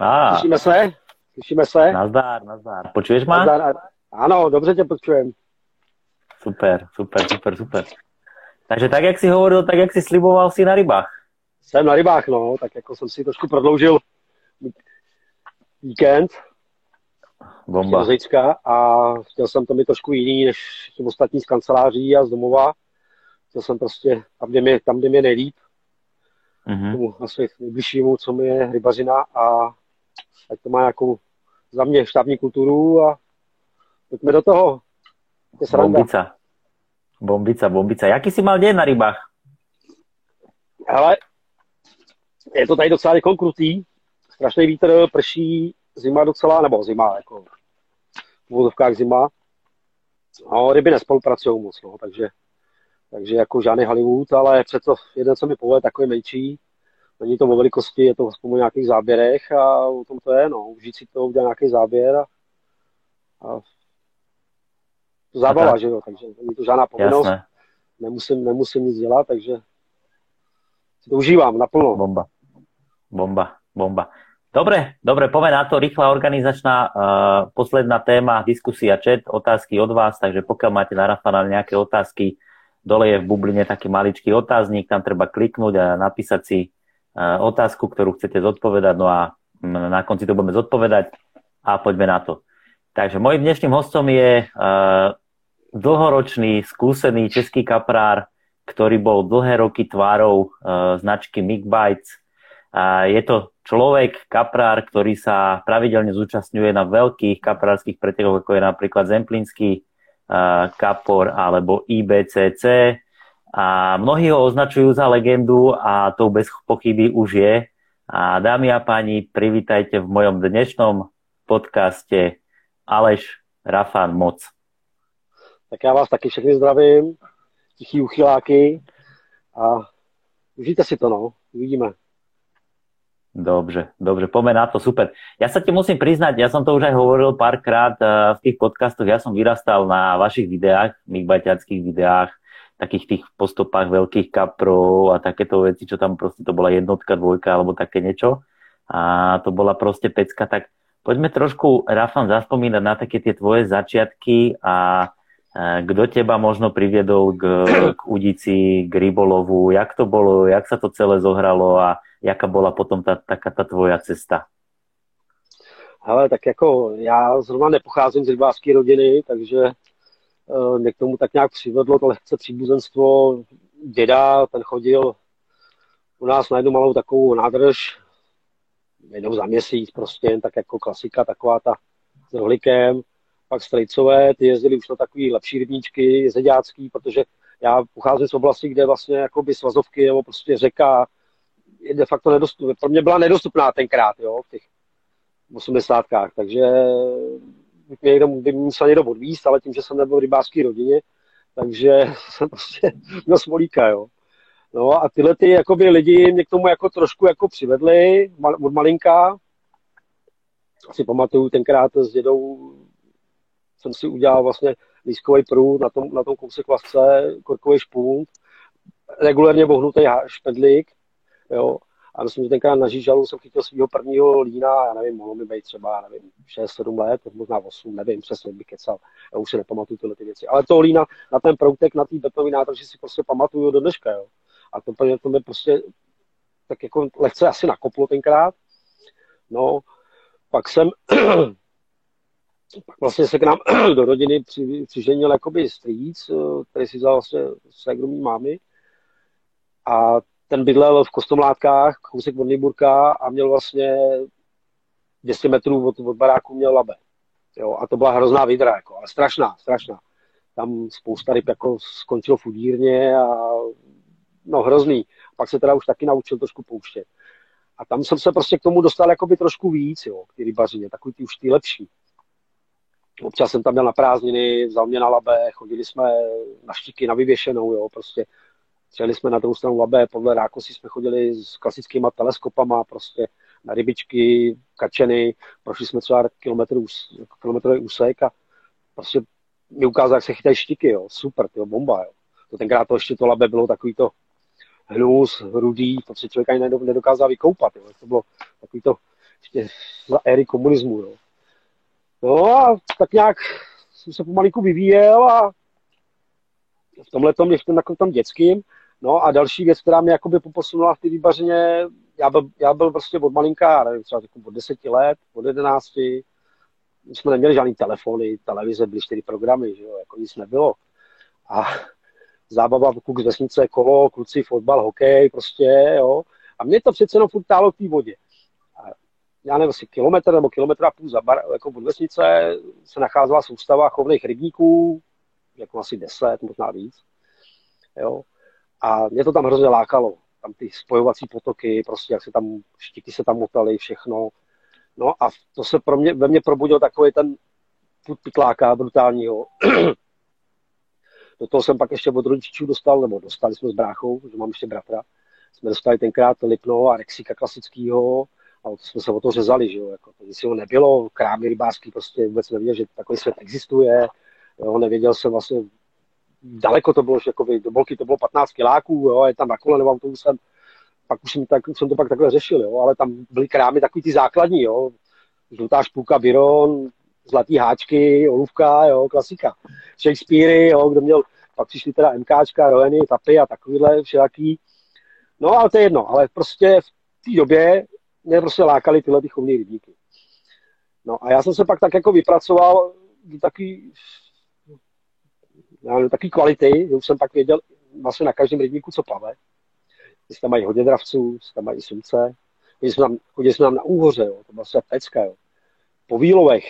Á, Slyšíme se? Slyšíme se? nazdár, nazdár. Počuješ ma? Nazdar. Ano, dobře tě počujem. Super, super, super, super. Takže tak, jak si hovoril, tak, jak si sliboval, si na rybách. Jsem na rybách, no, tak jako jsem si trošku prodloužil víkend Bomba. do Zejcka a chtěl jsem to mít trošku jiný než tím ostatní z kanceláří a z domova. Chtěl jsem prostě tam, kde mě, tam, kde mě nejlíp, Mhm. tomu asi nejbližšímu, co mi je rybařina a ať to má nějakou za mě štábní kulturu a pojďme do toho. Je sranda. Bombica. Bombica, bombica. Jaký si mal deň na rybách? Ale je to tady docela jako krutý. Strašný vítr, prší, zima docela, nebo zima, jako v úvodovkách zima. No, ryby nespolupracují moc, no, takže, takže jako žádný Hollywood, ale přesto jeden, co mi povede, takový menší. Není to o velikosti, je to o nějakých záběrech a o tom to je, no. Užít si to, udělat nějaký záběr a, a zábava, tak. že jo, takže není to žádná povinnost, Jasné. nemusím, nemusím nic dělat, takže si to užívám naplno. Bomba. Bomba, bomba. Dobre, dobre, poďme na to. Rýchla organizačná uh, posledná téma, diskusia, chat, otázky od vás, takže pokiaľ máte na Rafana nejaké otázky, dole je v bubline taký maličký otáznik, tam treba kliknúť a napísať si otázku, ktorú chcete zodpovedať, no a na konci to budeme zodpovedať a poďme na to. Takže môjim dnešným hostom je uh, dlhoročný, skúsený český kaprár, ktorý bol dlhé roky tvárou uh, značky Mick Bites. A je to človek, kaprár, ktorý sa pravidelne zúčastňuje na veľkých kaprárskych pretekoch, ako je napríklad Zemplínsky kapor alebo IBCC. A mnohí ho označujú za legendu a to bez pochyby už je. A dámy a páni, privítajte v mojom dnešnom podcaste Aleš Rafan Moc. Tak já vás taky všechny zdravím, tichý uchyláky a užijte si to, no, uvidíme. Dobře, dobře, poďme na to, super. Ja sa ti musím priznať, ja som to už aj hovoril párkrát uh, v tých podcastoch, ja som vyrastal na vašich videách, mýkbaťackých videách, takých tých postupách veľkých kaprov a takéto veci, čo tam proste to bola jednotka, dvojka alebo také niečo. A to bola proste pecka, tak poďme trošku, Rafan, zaspomínať na také tie tvoje začiatky a uh, kto teba možno priviedol k, k udici, k rybolovu, jak to bolo, jak sa to celé zohralo a jaká byla potom ta, taká ta tvoja cesta? Ale tak jako já zrovna nepocházím z rybářské rodiny, takže mě k tomu tak nějak přivedlo to lehce příbuzenstvo. Děda, ten chodil u nás na jednu malou takovou nádrž, jednou za měsíc prostě, tak jako klasika, taková ta s rohlikem. Pak strejcové, ty jezdili už na takový lepší rybníčky, jezeďácký, protože já pocházím z oblasti, kde vlastně jakoby svazovky nebo prostě řeka je de facto nedostupná. Pro mě byla nedostupná tenkrát, jo, v těch osmdesátkách, takže by mě někdo, by musel někdo odvíst, ale tím, že jsem nebyl v rybářské rodině, takže jsem prostě měl smolíka, jo. No a tyhle ty jakoby, lidi mě k tomu jako trošku jako přivedli od malinka. Asi pamatuju tenkrát s dědou jsem si udělal vlastně lískový průd na tom, na tom kousek vasce, korkový špunt, regulérně bohnutý špedlík, jo. A myslím, že tenkrát na Žížalu jsem chytil svého prvního lína, já nevím, mohlo mi být třeba, nevím, 6-7 let, možná 8, nevím, přesně bych kecal, já už si nepamatuju tyhle ty věci. Ale toho lína na ten proutek, na té betonový nádraží si prostě pamatuju do dneška, jo. A to, to mě prostě tak jako lehce asi nakoplo tenkrát. No, pak jsem pak vlastně se k nám do rodiny při, přiženil jakoby strýc, který si vzal vlastně ségru mámy. A ten bydlel v Kostomlátkách, kousek od Nyburka a měl vlastně 200 metrů od, od baráku měl labe. Jo, a to byla hrozná vidra, jako, ale strašná, strašná. Tam spousta ryb jako skončilo v udírně a no hrozný. Pak se teda už taky naučil trošku pouštět. A tam jsem se prostě k tomu dostal jakoby trošku víc, jo, k té rybařině, takový ty už ty lepší. Občas jsem tam měl na prázdniny, vzal mě na labe, chodili jsme na štiky, na vyvěšenou, jo, prostě Přijeli jsme na druhou stranu Labé, podle Rákosy jsme chodili s klasickýma teleskopama, prostě na rybičky, kačeny, prošli jsme třeba kilometrů, kilometrový úsek a prostě mi ukázal, jak se chytají štiky, jo. super, to bomba, jo. To tenkrát to ještě to Labé bylo takový to hnus, rudý, to se člověk ani nedokázal vykoupat, jo. To bylo takový to ještě za éry komunismu. No. no a tak nějak jsem se pomalinku vyvíjel a v tomhle tom ještě takovým tom dětským. No a další věc, která mě jakoby poposunula v té výbařině, já byl, já byl prostě od malinka, nevím, třeba od deseti let, od jedenácti, my jsme neměli žádný telefony, televize, byly čtyři programy, že jo, jako nic nebylo. A zábava, kluk z vesnice, kolo, kluci, fotbal, hokej, prostě, jo. A mě to přece jenom furt v té vodě. A já nevím, asi kilometr nebo kilometr a půl za bar, jako od vesnice se nacházela soustava chovných rybníků, jako asi deset, možná víc. Jo. A mě to tam hrozně lákalo. Tam ty spojovací potoky, prostě jak se tam, štiky se tam motaly, všechno. No a to se pro mě, ve mně probudil takový ten put pytláka brutálního. Do toho jsem pak ještě od rodičů dostal, nebo dostali jsme s bráchou, že mám ještě bratra, jsme dostali tenkrát Lipno a Rexika klasického a to jsme se o to řezali, že jo, jako to nic nebylo, krámy rybářský prostě vůbec nevěděl, že takový svět existuje, jo, nevěděl jsem vlastně, daleko to bylo, že jako do Bolky to bylo 15 kiláků, jo, je tam na kole nebo autobusem, pak už jsem, tak, jsem to pak takhle řešil, jo, ale tam byly krámy takový ty základní, jo, žlutá špůlka Biron, zlatý háčky, olůvka, jo, klasika. Shakespeare, jo, kdo měl, pak přišli teda MKčka, Roeny, Tapy a takovýhle všelaký. No, ale to je jedno, ale prostě v té době mě prostě lákali tyhle ty chovné rybníky. No a já jsem se pak tak jako vypracoval taky, já taky kvality, že už jsem pak věděl vlastně na každém rybníku, co plave. Jestli tam mají hodně dravců, jestli tam mají sumce. Chodili jsme tam, chodili jsme tam na úhoře, jo, to byla se pecka, jo. Po výlovech,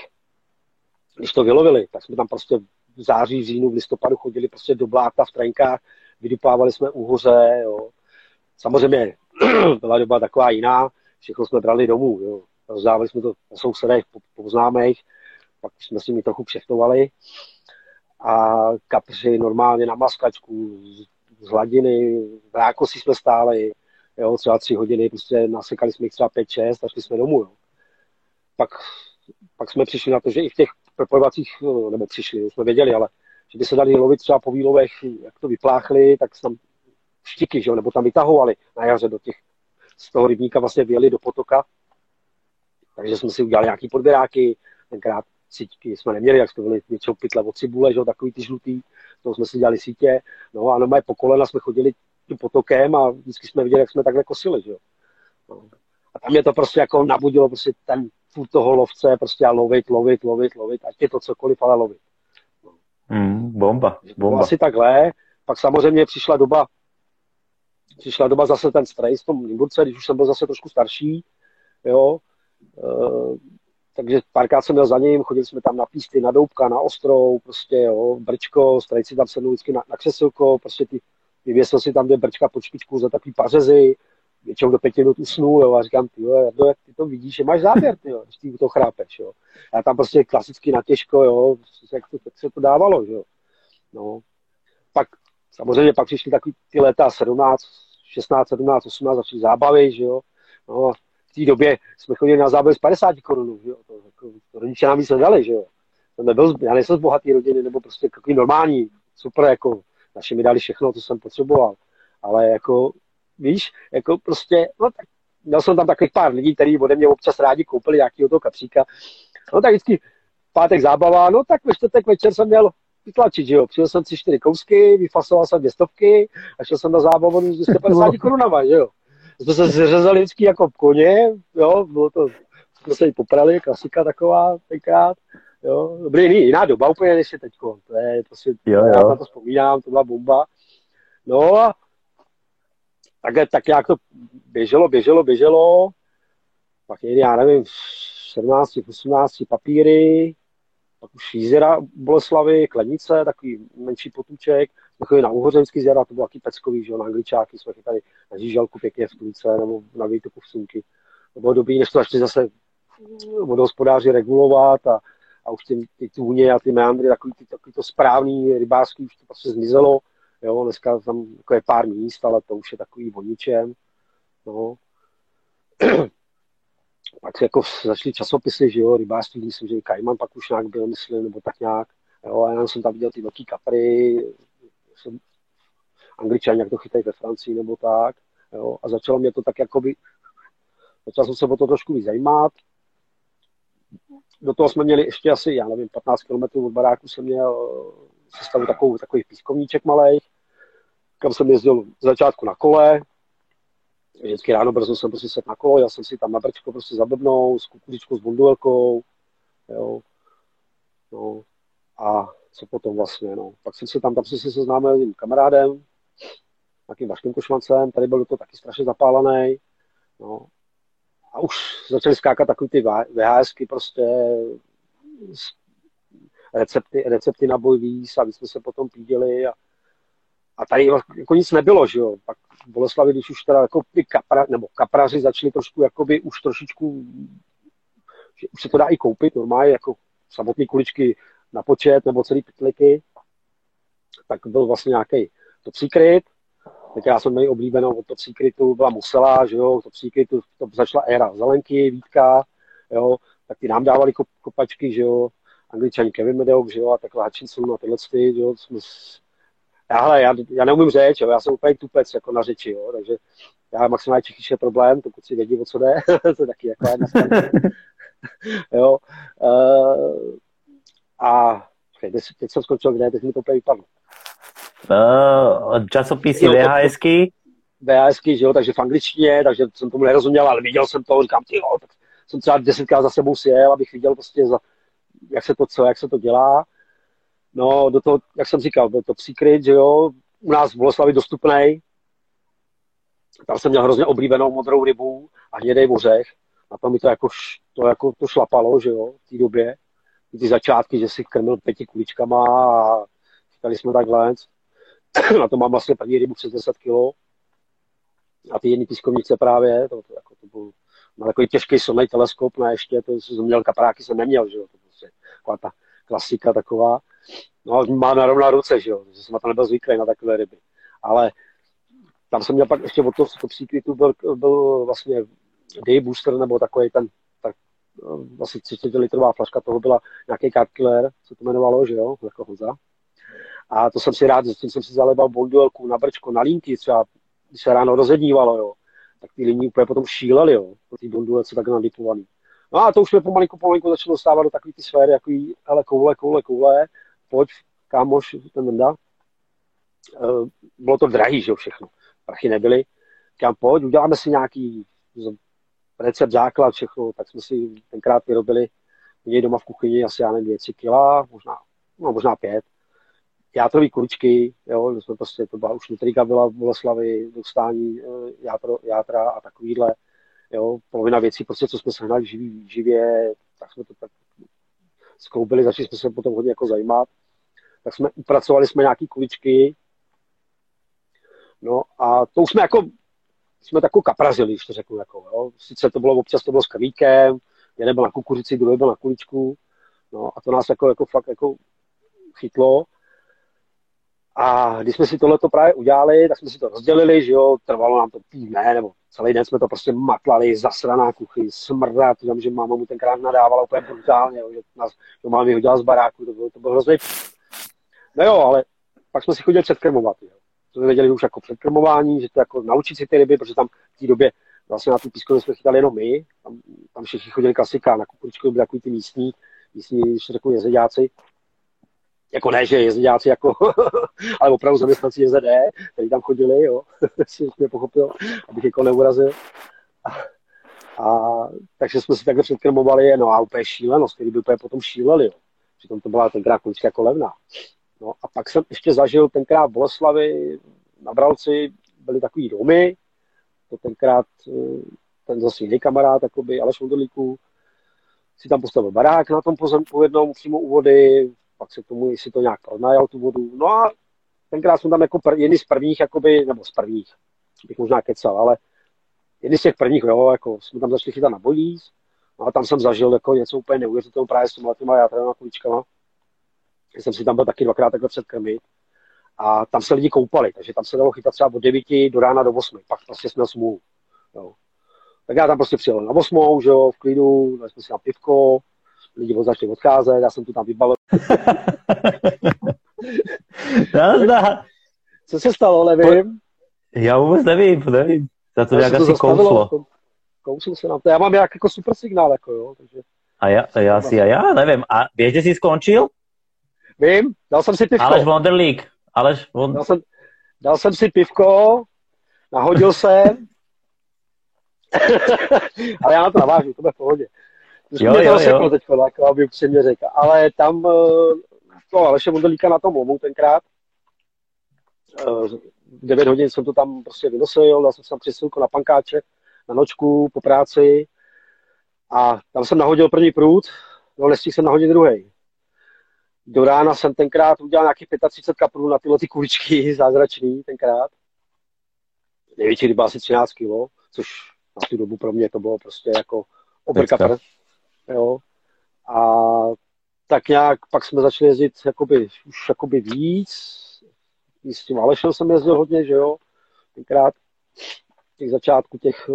když to vylovili, tak jsme tam prostě v září, v říjnu, v listopadu chodili prostě do bláta v trenkách, vydupávali jsme úhoře, jo. Samozřejmě byla doba taková jiná, všechno jsme brali domů, jo. Rozdávali jsme to po sousedech, po, po známých, pak jsme s nimi trochu přechtovali a kapři normálně na maskačku, z, z hladiny, v rákosi jsme stáli, jo, třeba tři hodiny, prostě nasekali jsme jich třeba pět, šest a šli jsme domů, jo. Pak, pak jsme přišli na to, že i v těch propojovacích, no, nebo přišli, jsme věděli, ale že by se dali lovit třeba po výlovech, jak to vypláchli, tak tam štiky, že jo, nebo tam vytahovali na jaře do těch, z toho rybníka vlastně vyjeli do potoka. Takže jsme si udělali nějaký podběráky, tenkrát sítky jsme neměli, jak to byly většinou pytle od cibule, že jo, takový ty žlutý, to jsme si dělali sítě, no a normálně po kolena jsme chodili tím potokem a vždycky jsme viděli, jak jsme takhle kosili, že jo. No. A tam je to prostě jako nabudilo prostě ten furt toho lovce prostě a lovit, lovit, lovit, lovit, ať je to cokoliv, ale lovit. Mm, bomba, bomba. Asi takhle. Pak samozřejmě přišla doba, přišla doba zase ten stres v tom Limburce, když už jsem byl zase trošku starší, jo, e, takže párkrát jsem měl za ním, chodili jsme tam na písty, na doubka, na ostrou, prostě jo, brčko, strejci tam sednul vždycky na, na křesilko, prostě ty, vyvěsil si tam dvě brčka pod špičku za takový pařezy, většinou do pěti minut usnu, jo, a říkám, ty, jo, jak ty to vidíš, že máš záběr, ty, jo, když ty to chrápeš, jo. Já tam prostě klasicky na těžko, jo, jak, to, jak se to dávalo, jo. No. Pak, samozřejmě pak přišly takový ty léta 17, 16, 17, 18, začaly zábavy, že jo. No, té době jsme chodili na zábavy z 50 korun, že jo. To, jako, to rodiče nám víc nedali, že jo. To nebyl, já nejsem z bohatý rodiny, nebo prostě takový normální, super, jako naši mi dali všechno, co jsem potřeboval. Ale jako víš, jako prostě, no tak měl jsem tam takových pár lidí, kteří ode mě občas rádi koupili nějakého toho kapříka. No tak vždycky pátek zábava, no tak ve čtvrtek večer jsem měl vytlačit, že jo. Přijel jsem si čtyři kousky, vyfasoval jsem dvě stovky a šel jsem na zábavu s 250 korunama, že jo. Jsme se zřezali vždycky jako koně, jo, bylo to, jsme se i poprali, klasika taková tenkrát, jo. Dobrý, jiná doba úplně než je teďko, to je prostě, jo, jo. já na to vzpomínám, to byla bomba. No a tak, tak jak to běželo, běželo, běželo, pak někdy, já nevím, v 17, 18 papíry, pak už jízera Boleslavy, Klenice, takový menší potůček, takový na Uhořenský zjara, to bylo taky peckový, že jo, na angličáky jsme chytali na žížalku pěkně v Tůnce nebo na výtoku v Sunky. To bylo dobrý, než to začali zase vodohospodáři regulovat a, a už ty, ty tůně a ty meandry, takový, ty, takový to správný rybářský už to prostě zmizelo. Jo, dneska tam jako je pár míst, ale to už je takový voničem. No. pak jako začaly časopisy, že jo, rybářství, myslím, že i Kajman pak už nějak byl, myslím, nebo tak nějak. Jo, a já jsem tam viděl ty velký kapry, angličani, jak to chytají ve Francii nebo tak. Jo, a začalo mě to tak jakoby Začal jsem se o to trošku víc zajímat. Do toho jsme měli ještě asi, já nevím, 15 km od baráku jsem měl sestavu takovou, takový pískovníček malý, kam jsem jezdil z začátku na kole. Vždycky ráno brzo jsem prostě set na kolo, já jsem si tam na brčko prostě zabebnou, s kukuřičkou, s bunduelkou, jo. No, a co potom vlastně, no. Pak jsem se tam, tam jsem se seznámil s kamarádem, takým Vaškem Košmancem, tady byl to taky strašně zapálený, no. A už začaly skákat takový ty VHSky prostě recepty, recepty na boj víc a my jsme se potom píděli a, a tady jako nic nebylo, že jo. Pak v Boleslavi, když už teda jako ty kapra, nebo kapraři začali trošku jakoby už trošičku, že už se to dá i koupit normálně, jako samotné kuličky na počet nebo celý pytliky, tak byl vlastně nějaký top secret, tak já jsem měl oblíbenou od Top Secretu, byla Musela, že jo, Top Secretu, to začala éra Zelenky, Vítka, jo, tak ty nám dávali kop, kopačky, že jo, angličani Kevin Medeok, že jo, a takhle Hutchinson a tyhle ty, že jo, jsme, já, hele, já, já neumím řeč, jo, já jsem úplně tupec jako na řeči, jo, takže já maximálně Čechyš je problém, pokud si vědí, o co jde, to taky jako jedna jo, uh, a teď, teď jsem skončil kde, teď mi to úplně vypadlo. Uh, časopisy VHSky? VHSky, že jo, takže v angličtině, takže jsem tomu nerozuměl, ale viděl jsem to, říkám, ty jo, tak jsem třeba desetkrát za sebou sjel, abych viděl prostě, za, jak se to co, jak se to dělá. No, do toho, jak jsem říkal, byl to Secret, že jo, u nás v Boleslavi dostupný. Tam jsem měl hrozně oblíbenou modrou rybu a hnědej ořech. A to mi to jako, to jako to šlapalo, že jo, v té době. Ty začátky, že si krmil pěti kuličkama a říkali jsme takhle. na to mám vlastně první rybu přes 10 kg. A ty jedny pískovnice právě, to, to, jako, to byl na takový těžký sonnej teleskop, na ještě, to jsem měl kapráky, jsem neměl, že jo, to prostě taková ta klasika taková. No, má na rovná ruce, že jo, že jsem na to nebyl zvyklý na takové ryby. Ale tam jsem měl pak ještě od toho top secretu byl, byl vlastně day booster, nebo takový ten, tak, vlastně 30 litrová flaška, toho byla nějaký card killer, co to jmenovalo, že jo, jako hoza. A to jsem si rád, tím jsem si zalebal bonduelku na brčko, na linky, třeba když se ráno rozednívalo, jo, tak ty linky úplně potom šílely, jo, po té bonduelce tak nadipovaný. No a to už jsme pomalinku, pomalinku začalo dostávat do takové ty sféry, jako ale koule, koule, koule, pojď, kámoš, ten Menda. Uh, bylo to drahý, že jo, všechno. Prachy nebyly. Kam pojď, uděláme si nějaký recept, základ, všechno, tak jsme si tenkrát vyrobili u doma v kuchyni asi, já nevím, dvě, tři kila, možná, no, možná pět. Játrový kuličky, jo, jsme prostě, to byla už nutrika byla v Boleslavy, dostání eh, játro, játra a takovýhle, jo, polovina věcí, prostě, co jsme sehnali živý, živě, tak jsme to tak skloubili, začali jsme se potom hodně jako zajímat, tak jsme upracovali jsme nějaký kuličky, no a to už jsme jako, jsme takovou kaprazili, když to řeknu, jako, jo. Sice to bylo občas, to bylo s kavíkem, jeden byl na kukuřici, druhý byl na kuličku, no a to nás jako, jako fakt jako chytlo, a když jsme si tohleto právě udělali, tak jsme si to rozdělili, že jo, trvalo nám to týdne, nebo celý den jsme to prostě matlali, zasraná kuchy, smrdat, že máma mu tenkrát nadávala úplně brutálně, jo, že nás, že máma vyhodila z baráku, to bylo, to bylo hrozný. No jo, ale pak jsme si chodili předkrmovat, jo. To jsme věděli už jako předkrmování, že to jako naučit si ty ryby, protože tam v té době vlastně na tu písku jsme chytali jenom my, tam, tam všichni chodili klasika, na kukuřičku byli takový ty místní, místní, když řeknu jezeďáci, jako ne, že jezdějáci jako, ale opravdu zaměstnanci JZD, kteří tam chodili, jo, si mě pochopil, abych jako neurazil. A, a, takže jsme si takhle předkrmovali, no a úplně šílenost, který by úplně potom šíleli, jo. Přitom to byla tenkrát kulička jako levná. No a pak jsem ještě zažil tenkrát v Boleslavi, na Bralci byly takový domy, to tenkrát eh, ten zase jiný kamarád, jakoby Aleš Vondolíků, si tam postavil barák na tom pozemku jednou přímo u vody, pak se tomu, jestli to nějak pronajal tu vodu. No a tenkrát jsem tam jako pr- jedni z prvních, jakoby, nebo z prvních, bych možná kecal, ale jedni z těch prvních, jo, jako jsme tam začali chytat na bojíz, no a tam jsem zažil jako něco úplně neuvěřitelného právě s těma játrama kuličkama. Jsem si tam byl taky dvakrát takhle předkrmit. A tam se lidi koupali, takže tam se dalo chytat třeba od 9 do rána do 8. Pak prostě jsme smůlu. Jo. Tak já tam prostě přijel na 8, že jo, v klidu, dali jsme si tam pivko, lidi začali odcházet, já jsem tu tam vybavil. Nazdar. Co se stalo, nevím. Já vůbec nevím, nevím. Za to nějak asi kouslo. Kousil se nám to. Já mám jak jako super signál, jako jo, takže... A já, já si, a já nevím. A víš, že jsi skončil? Vím, dal jsem si pivko. Aleš Wonderlík. Aleš Won... dal, jsem, dal jsem si pivko, nahodil jsem. ale já na to navážu, to bude v pohodě. Jo, mě to jo, jo. teď, jako, aby upřímně řekl. Ale tam eh, to Aleše Wonderlíka na tom lomu tenkrát. Eh, v 9 hodin jsem to tam prostě vynosil, dal jsem se tam přesilku na pankáče, na nočku po práci a tam jsem nahodil první prut, no nestihl jsem nahodit druhý. Do rána jsem tenkrát udělal nějakých 35 kaprů na tyhle ty kuličky zázračný tenkrát. Největší ryba asi 13 kg, což na tu dobu pro mě to bylo prostě jako obrkapr. Jo. A tak nějak pak jsme začali jezdit jakoby, už jakoby víc. I s tím Alešem jsem jezdil hodně, že jo, tenkrát těch začátku těch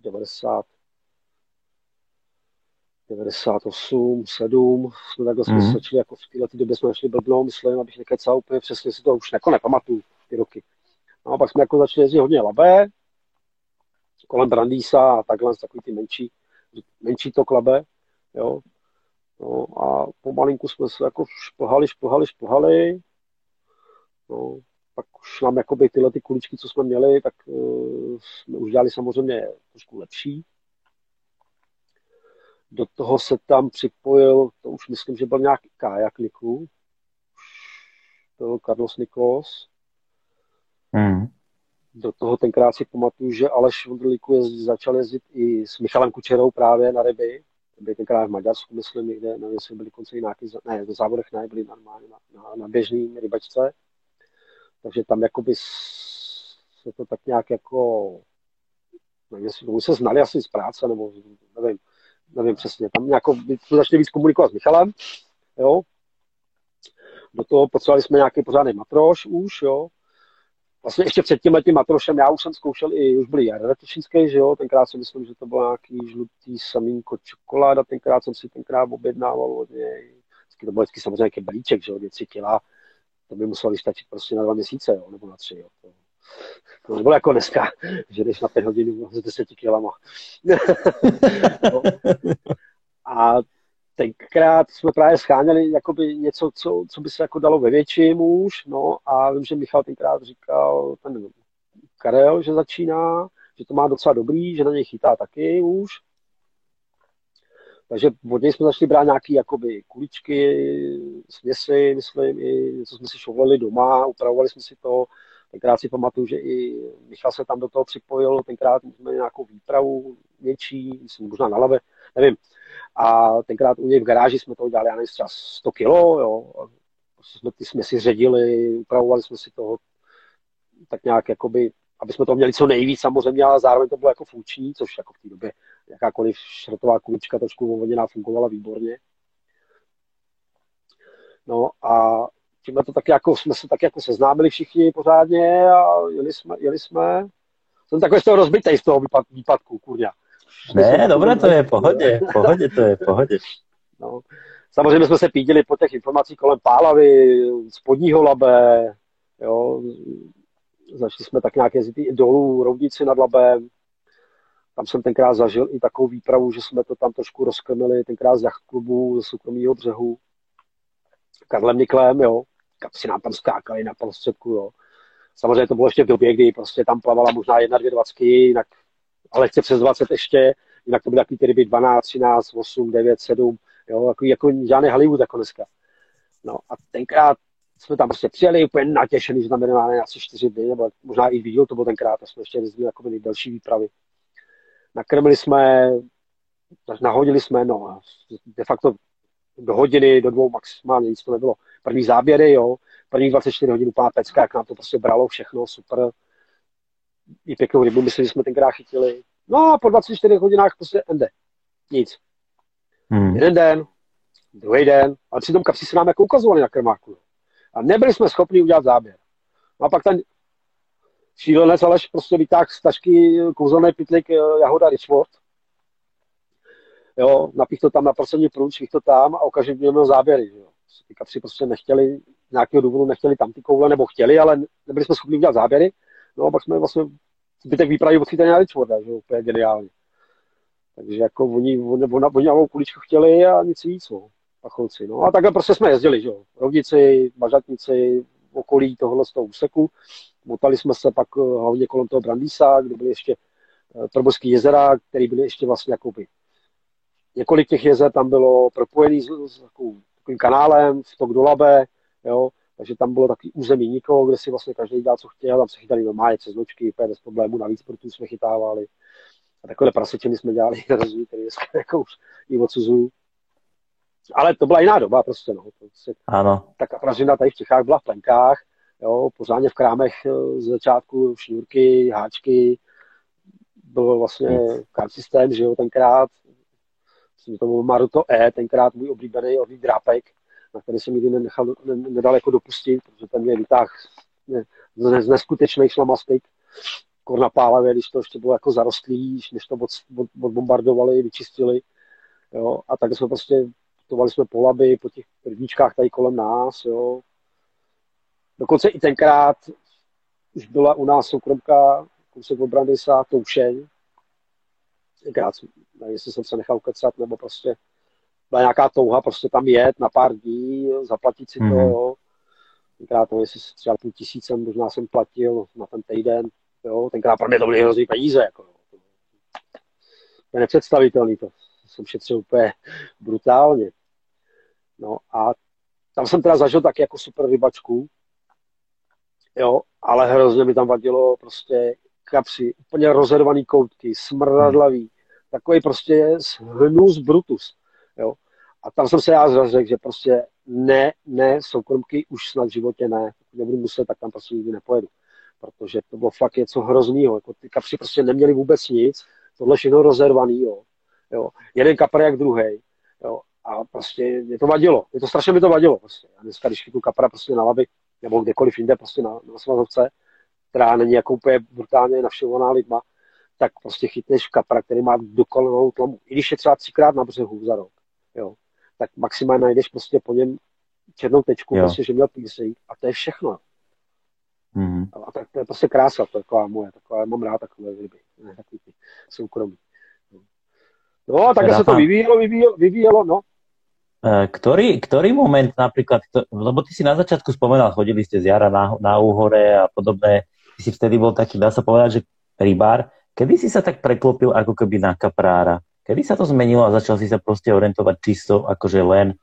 90, 98, 7, jsme takhle jsme mm. začali, jako v této době jsme našli blbnou, myslím, abych nekecal úplně přesně si to už jako nepamatuju, ty roky. No a pak jsme jako začali jezdit hodně labé, kolem Brandýsa a takhle, takový ty menší, menší to klabe, jo. No a pomalinku jsme se jako šplhali, šplhali, šplhali. No, pak už nám jakoby tyhle ty kuličky, co jsme měli, tak uh, jsme už dělali samozřejmě trošku lepší. Do toho se tam připojil, to už myslím, že byl nějaký kajak Niku. To byl Carlos Nikos. Mm. Do toho tenkrát si pamatuju, že Aleš Vondrlíku je, začal jezdit i s Michalem Kučerou právě na ryby. Byli tenkrát v Maďarsku, myslím, někde, nevím, jestli byli konce nějaký, ne, v závodech ne, byli normálně na, na, na běžný rybačce. Takže tam jakoby se to tak nějak jako, nevím, jestli se znali asi z práce, nebo nevím, nevím přesně, tam nějak jsme začali víc komunikovat s Michalem, jo. Do toho potřebovali jsme nějaký pořádný matroš už, jo. Vlastně ještě před tím letím matrošem, já už jsem zkoušel i, už byl Jarda Těšinský, že jo, tenkrát si myslím, že to byl nějaký žlutý samínko čokoláda, tenkrát jsem si tenkrát objednával od něj, vždycky to byl vždycky samozřejmě nějaký balíček, že jo, 200 kila, to by muselo vystačit prostě na dva měsíce, jo, nebo na tři, jo. To, to nebylo jako dneska, že jdeš na pět hodin s deseti kilama. A tenkrát jsme právě scháněli jakoby něco, co, co by se jako dalo ve větším už, no a vím, že Michal tenkrát říkal, ten Karel, že začíná, že to má docela dobrý, že na něj chytá taky už. Takže od něj jsme začali brát nějaké jakoby kuličky, směsi, myslím, i něco jsme si šovleli doma, upravovali jsme si to. Tenkrát si pamatuju, že i Michal se tam do toho připojil, tenkrát jsme nějakou výpravu něčí, myslím, možná na lave, nevím. A tenkrát u něj v garáži jsme to dělali, já nevím, třeba 100 kilo, jo. Prostě jsme ty směsi ředili, upravovali jsme si toho tak nějak jakoby aby jsme to měli co nejvíc samozřejmě, ale zároveň to bylo jako funkční, což jako v té době jakákoliv šrotová kulička trošku uvolněná fungovala výborně. No a tímhle to tak jako, jsme se tak jako seznámili všichni pořádně a jeli jsme, jeli jsme. Jsem takový z toho rozbitej z toho výpad, výpadku, kurňa. Ne, dobré, to je pohodě, pohodě, to je pohodě. No. Samozřejmě jsme se pídili po těch informací kolem Pálavy, spodního labe, jo, Začali jsme tak nějak jezdit i dolů, Roudnici nad Labem. Tam jsem tenkrát zažil i takovou výpravu, že jsme to tam trošku rozkrmili, tenkrát z jachtklubu, ze soukromého břehu. Karlem Niklem, jo. Kapsi nám tam skákali na prostředku, jo. Samozřejmě to bylo ještě v době, kdy prostě tam plavala možná jedna, dvě dvacky, jinak, ale chce přes 20 ještě, jinak to byly takový ty ryby 12, 13, 8, 9, 7, jo, jako, jako žádný Hollywood jako dneska. No a tenkrát jsme tam prostě přijeli úplně natěšený, že tam máme asi čtyři dny, nebo možná i díl, to byl tenkrát, a jsme ještě jezdili jako nejdelší výpravy. Nakrmili jsme, nahodili jsme, no, de facto do hodiny, do dvou maximálně, nic to nebylo. První záběry, jo, první 24 hodin úplná pecka, jak nám to prostě bralo všechno, super. I pěknou rybu, myslím, že jsme tenkrát chytili. No a po 24 hodinách prostě ende. Nic. Hmm. Jeden den, druhý den, ale přitom kapsy se nám jako ukazovali na krmáku. A nebyli jsme schopni udělat záběr. No a pak ten šílenec Aleš prostě vytáhl z tašky kouzelný pitlik eh, Jahoda Richford. Jo, napích to tam na poslední průč, to tam a okamžitě měl záběry. Jo. Ty kapři prostě nechtěli, z nějakého důvodu nechtěli tam ty koule, nebo chtěli, ale nebyli jsme schopni udělat záběry. No a pak jsme vlastně zbytek výpravy odchytali na Richforda, že úplně geniálně. Takže jako oni, oni, oni, oni oni kuličku chtěli a nic víc, no. Pacholci, no. A takhle prostě jsme jezdili, že jo. Rovnici, Bažatnici, okolí tohohle z toho úseku. Motali jsme se pak eh, hlavně kolem toho Brandýsa, kde byly ještě eh, Proborský jezera, které byly ještě vlastně jakoby několik těch jezer tam bylo propojený s, s takovým, takovým kanálem, tok do Labe, jo, takže tam bylo takový území nikoho, kde si vlastně každý dělal, co chtěl, tam se chytali normálně přes nočky, úplně bez problémů, navíc tu jsme chytávali. A takové prasečiny jsme dělali, rozumí, které jsme jako už i odsuzují. Ale to byla jiná doba prostě, no. Prostě, ano. Ta kapražina tady v Čechách byla v plenkách, jo, pořádně v krámech eh, z začátku šňůrky, háčky, byl vlastně kart systém, že jo, tenkrát, myslím, to byl Maruto E, tenkrát můj oblíbený orlý drápek, na který jsem nikdy nenechal, ne, nedal jako dopustit, protože ten mě vytáhl ne, z neskutečných šlamastik, korna pálavě, když to ještě bylo jako zarostlý, než to od, od, odbombardovali, vyčistili. Jo, a tak jsme prostě putovali jsme po laby, po těch rybníčkách tady kolem nás. Jo. Dokonce i tenkrát už byla u nás soukromka kousek od Brandisa, Toušeň. Tenkrát, nevím, jestli jsem se nechal kecat, nebo prostě byla nějaká touha prostě tam jet na pár dní, zaplatit si to, mm-hmm. jo. Tenkrát to, jestli třeba půl tisíce, možná jsem platil na ten týden, jo. Tenkrát pro mě to byly hrozný peníze, jako, To je nepředstavitelný, to jsem šetřil úplně brutálně. No a tam jsem teda zažil taky jako super rybačku, jo, ale hrozně mi tam vadilo prostě kapři, úplně rozervaný koutky, smradlavý, takový prostě hnus brutus. Jo. A tam jsem se já řekl, že prostě ne, ne, soukromky už snad v životě ne. Nebudu muset, tak tam prostě nikdy nepojedu. Protože to bylo fakt něco hroznýho. Jako ty kapři prostě neměli vůbec nic. Tohle všechno rozervaný, jo. jo. Jeden kapr jak druhý. Jo. A prostě mě to vadilo. Mě to strašně mi to vadilo. Prostě. A dneska, když tu kapra prostě na lavy, nebo kdekoliv jinde, prostě na, na svazovce, která není jako úplně brutálně navštěvovaná lidma, tak prostě chytneš kapra, který má dokonalou tlamu. I když je třeba třikrát na břehu za rok, jo, tak maximálně najdeš prostě po něm černou tečku, jo. prostě, že měl píseň a to je všechno. Mm. A tak to je prostě krása, to je taková moje, taková, mám rád takové ryby, ne, takový ty soukromí. No, tak se to vyvíjelo, vyvíjelo, vyvíjelo, no. E, ktorý, ktorý moment napríklad, lebo ty si na začiatku spomenal, chodili ste z jara na, na úhore a podobné, ty si vtedy bol taký, dá sa povedať, že rybár. Kedy si sa tak preklopil ako keby na kaprára? Kedy sa to zmenilo a začal si sa proste orientovať čisto akože len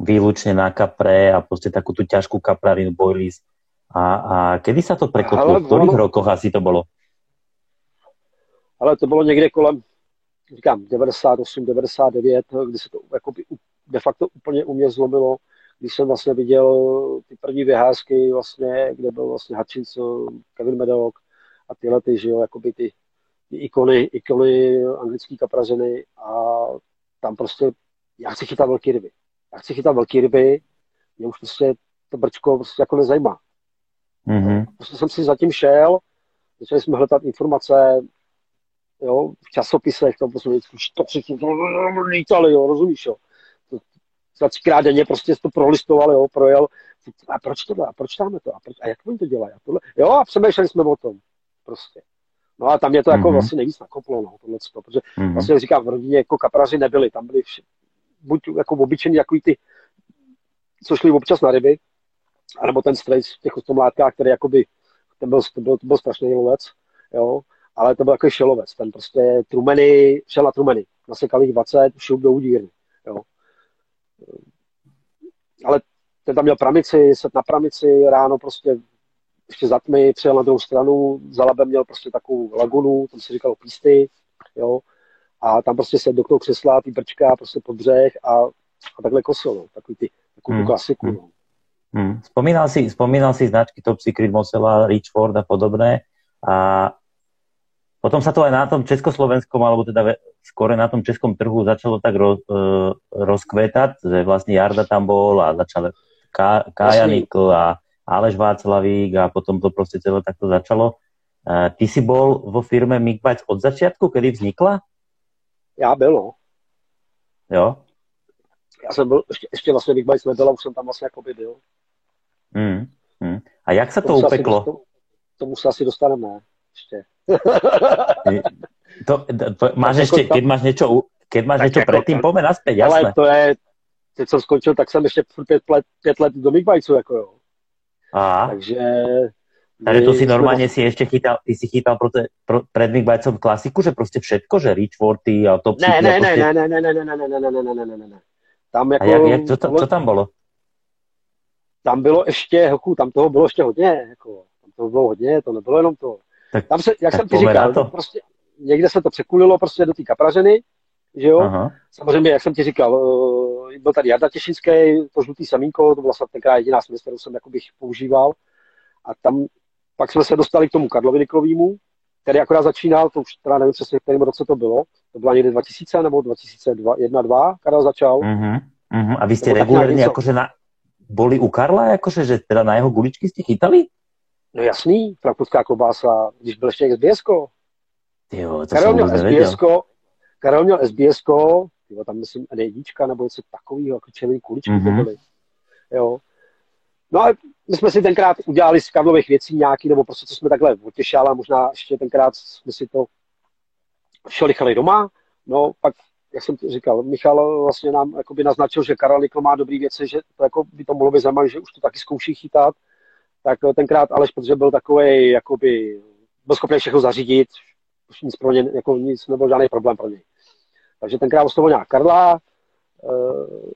výlučne na kapre a proste takú tú ťažkú kaprarinu boilies? A, a kedy sa to preklopilo? v ktorých ono... rokoch asi to bolo? Ale to bylo někde kolem, říkám, 98, 99, kdy se to jakoby de facto úplně u mě zlomilo, když jsem vlastně viděl ty první vyházky, vlastně, kde byl vlastně Hutchinson, Kevin Medoc a tyhle ty, že jo, jakoby ty ikony, ikony anglické kapraženy a tam prostě já chci chytat velké ryby. Já chci chytat velké ryby, mě už prostě to brčko prostě jako nezajímá. Mm-hmm. Prostě jsem si zatím šel, začali jsme hledat informace, jo, v časopisech, tam prostě to všichni lítali, jo, rozumíš, jo. Za třikrát denně prostě to prolistoval, jo, projel. A proč to dá? Proč dáme to? A, proč, a jak oni to dělají? A tohle? Jo, a přemýšleli jsme o tom. Prostě. No a tam mě to jako mm-hmm. vlastně nejvíc nakoplo, no, tohle, protože mm-hmm. vlastně říkám, v rodině jako kapraři nebyli, tam byli vši, buď jako obyčejní, jako ty, co šli občas na ryby, anebo ten strejc v těch ostomlátkách, který jakoby, ten byl, to byl, to byl strašný lovec, jo, ale to byl jako šelovec, ten prostě trumeny, šel na trumeny, nasekal jich 20, šup do udírny, jo. Ale ten tam měl pramici, set na pramici, ráno prostě ještě za tmy, přijel na druhou stranu, za labem měl prostě takovou lagunu, tam se říkalo písty, jo, a tam prostě se do toho křesla, ty brčka prostě pod břeh a, a takhle kosil, no, takový ty, takovou hmm. klasiku, no. Hmm. Spomínal, si, spomínal si značky Top Secret, Mosela, Richford a podobné a potom sa to aj na tom československom, alebo teda skôr na tom českom trhu začalo tak roz, uh, rozkvetať, že vlastne Jarda tam bol a začal Kája Nikl a Aleš Václavík a potom to prostě celé takto začalo. E, ty si bol vo firme Migbites od začiatku, kedy vznikla? Já byl, no. Jo? Já jsem byl, ještě, ještě vlastně Migbites nebyla, už jsem tam vlastně jako by byl. Mm, mm. A jak se to, to upeklo? To, tomu se asi dostaneme, ještě. To, to, máš ještě, jako keď máš něco, keď máš něco jako, předtím, pojďme naspět, jasné. Ale to je, teď jsem skončil, tak jsem ještě pět let, pět let do Big jako jo. Aha. Takže takže to si normálně si ještě chytal, ty si chytal pro, te, pro, pred Bajcom klasiku, že prostě všetko, že Richforty a top ne, ne, ne, ne, ne, ne, ne, ne, ne, ne, ne, ne, ne, ne, ne, ne. Tam jako... A jak, jak, co, co tam bylo? Tam bylo ještě, hoku, tam toho bylo ještě hodně, jako, tam toho bylo hodně, to nebylo jenom to. Tak, tam se, jak jsem ti říkal, to. prostě někde se to překulilo prostě do té kapraženy, že jo? Aha. Samozřejmě, jak jsem ti říkal, byl tady Jarda Těšinský, to žlutý samínko, to byla snad tenkrát jediná směs, kterou jsem jako bych používal. A tam pak jsme se dostali k tomu Karlovi Niklovýmu, který akorát začínal, to už teda nevím přesně, v kterém roce to bylo, to byla někdy 2000 nebo 2001, 2, Karel začal. Uh-huh, uh-huh. A vy jste regulárně jakože na, boli u Karla, jakože, že teda na jeho guličky jste chytali? No jasný, frankfurtská klobása, když byl ještě sbs Jo, to Karel měl sbs Karel měl sbs tam myslím jednička nebo něco takového, jako červený kuličky mm-hmm. to mhm. byly. Jo. No a my jsme si tenkrát udělali z Karlových věcí nějaký, nebo prostě co jsme takhle otěšali, a možná ještě tenkrát jsme si to šel nechali doma, no pak, jak jsem to říkal, Michal vlastně nám jakoby naznačil, že Karel Nikl má dobrý věci, že to jako by to mohlo být zajímavé, že už to taky zkouší chytat, tak tenkrát Aleš, protože byl takový, jakoby, byl schopný všechno zařídit, už nic pro ně, jako nic, nebyl žádný problém pro něj. Takže tenkrát oslovil nějak Karla, uh,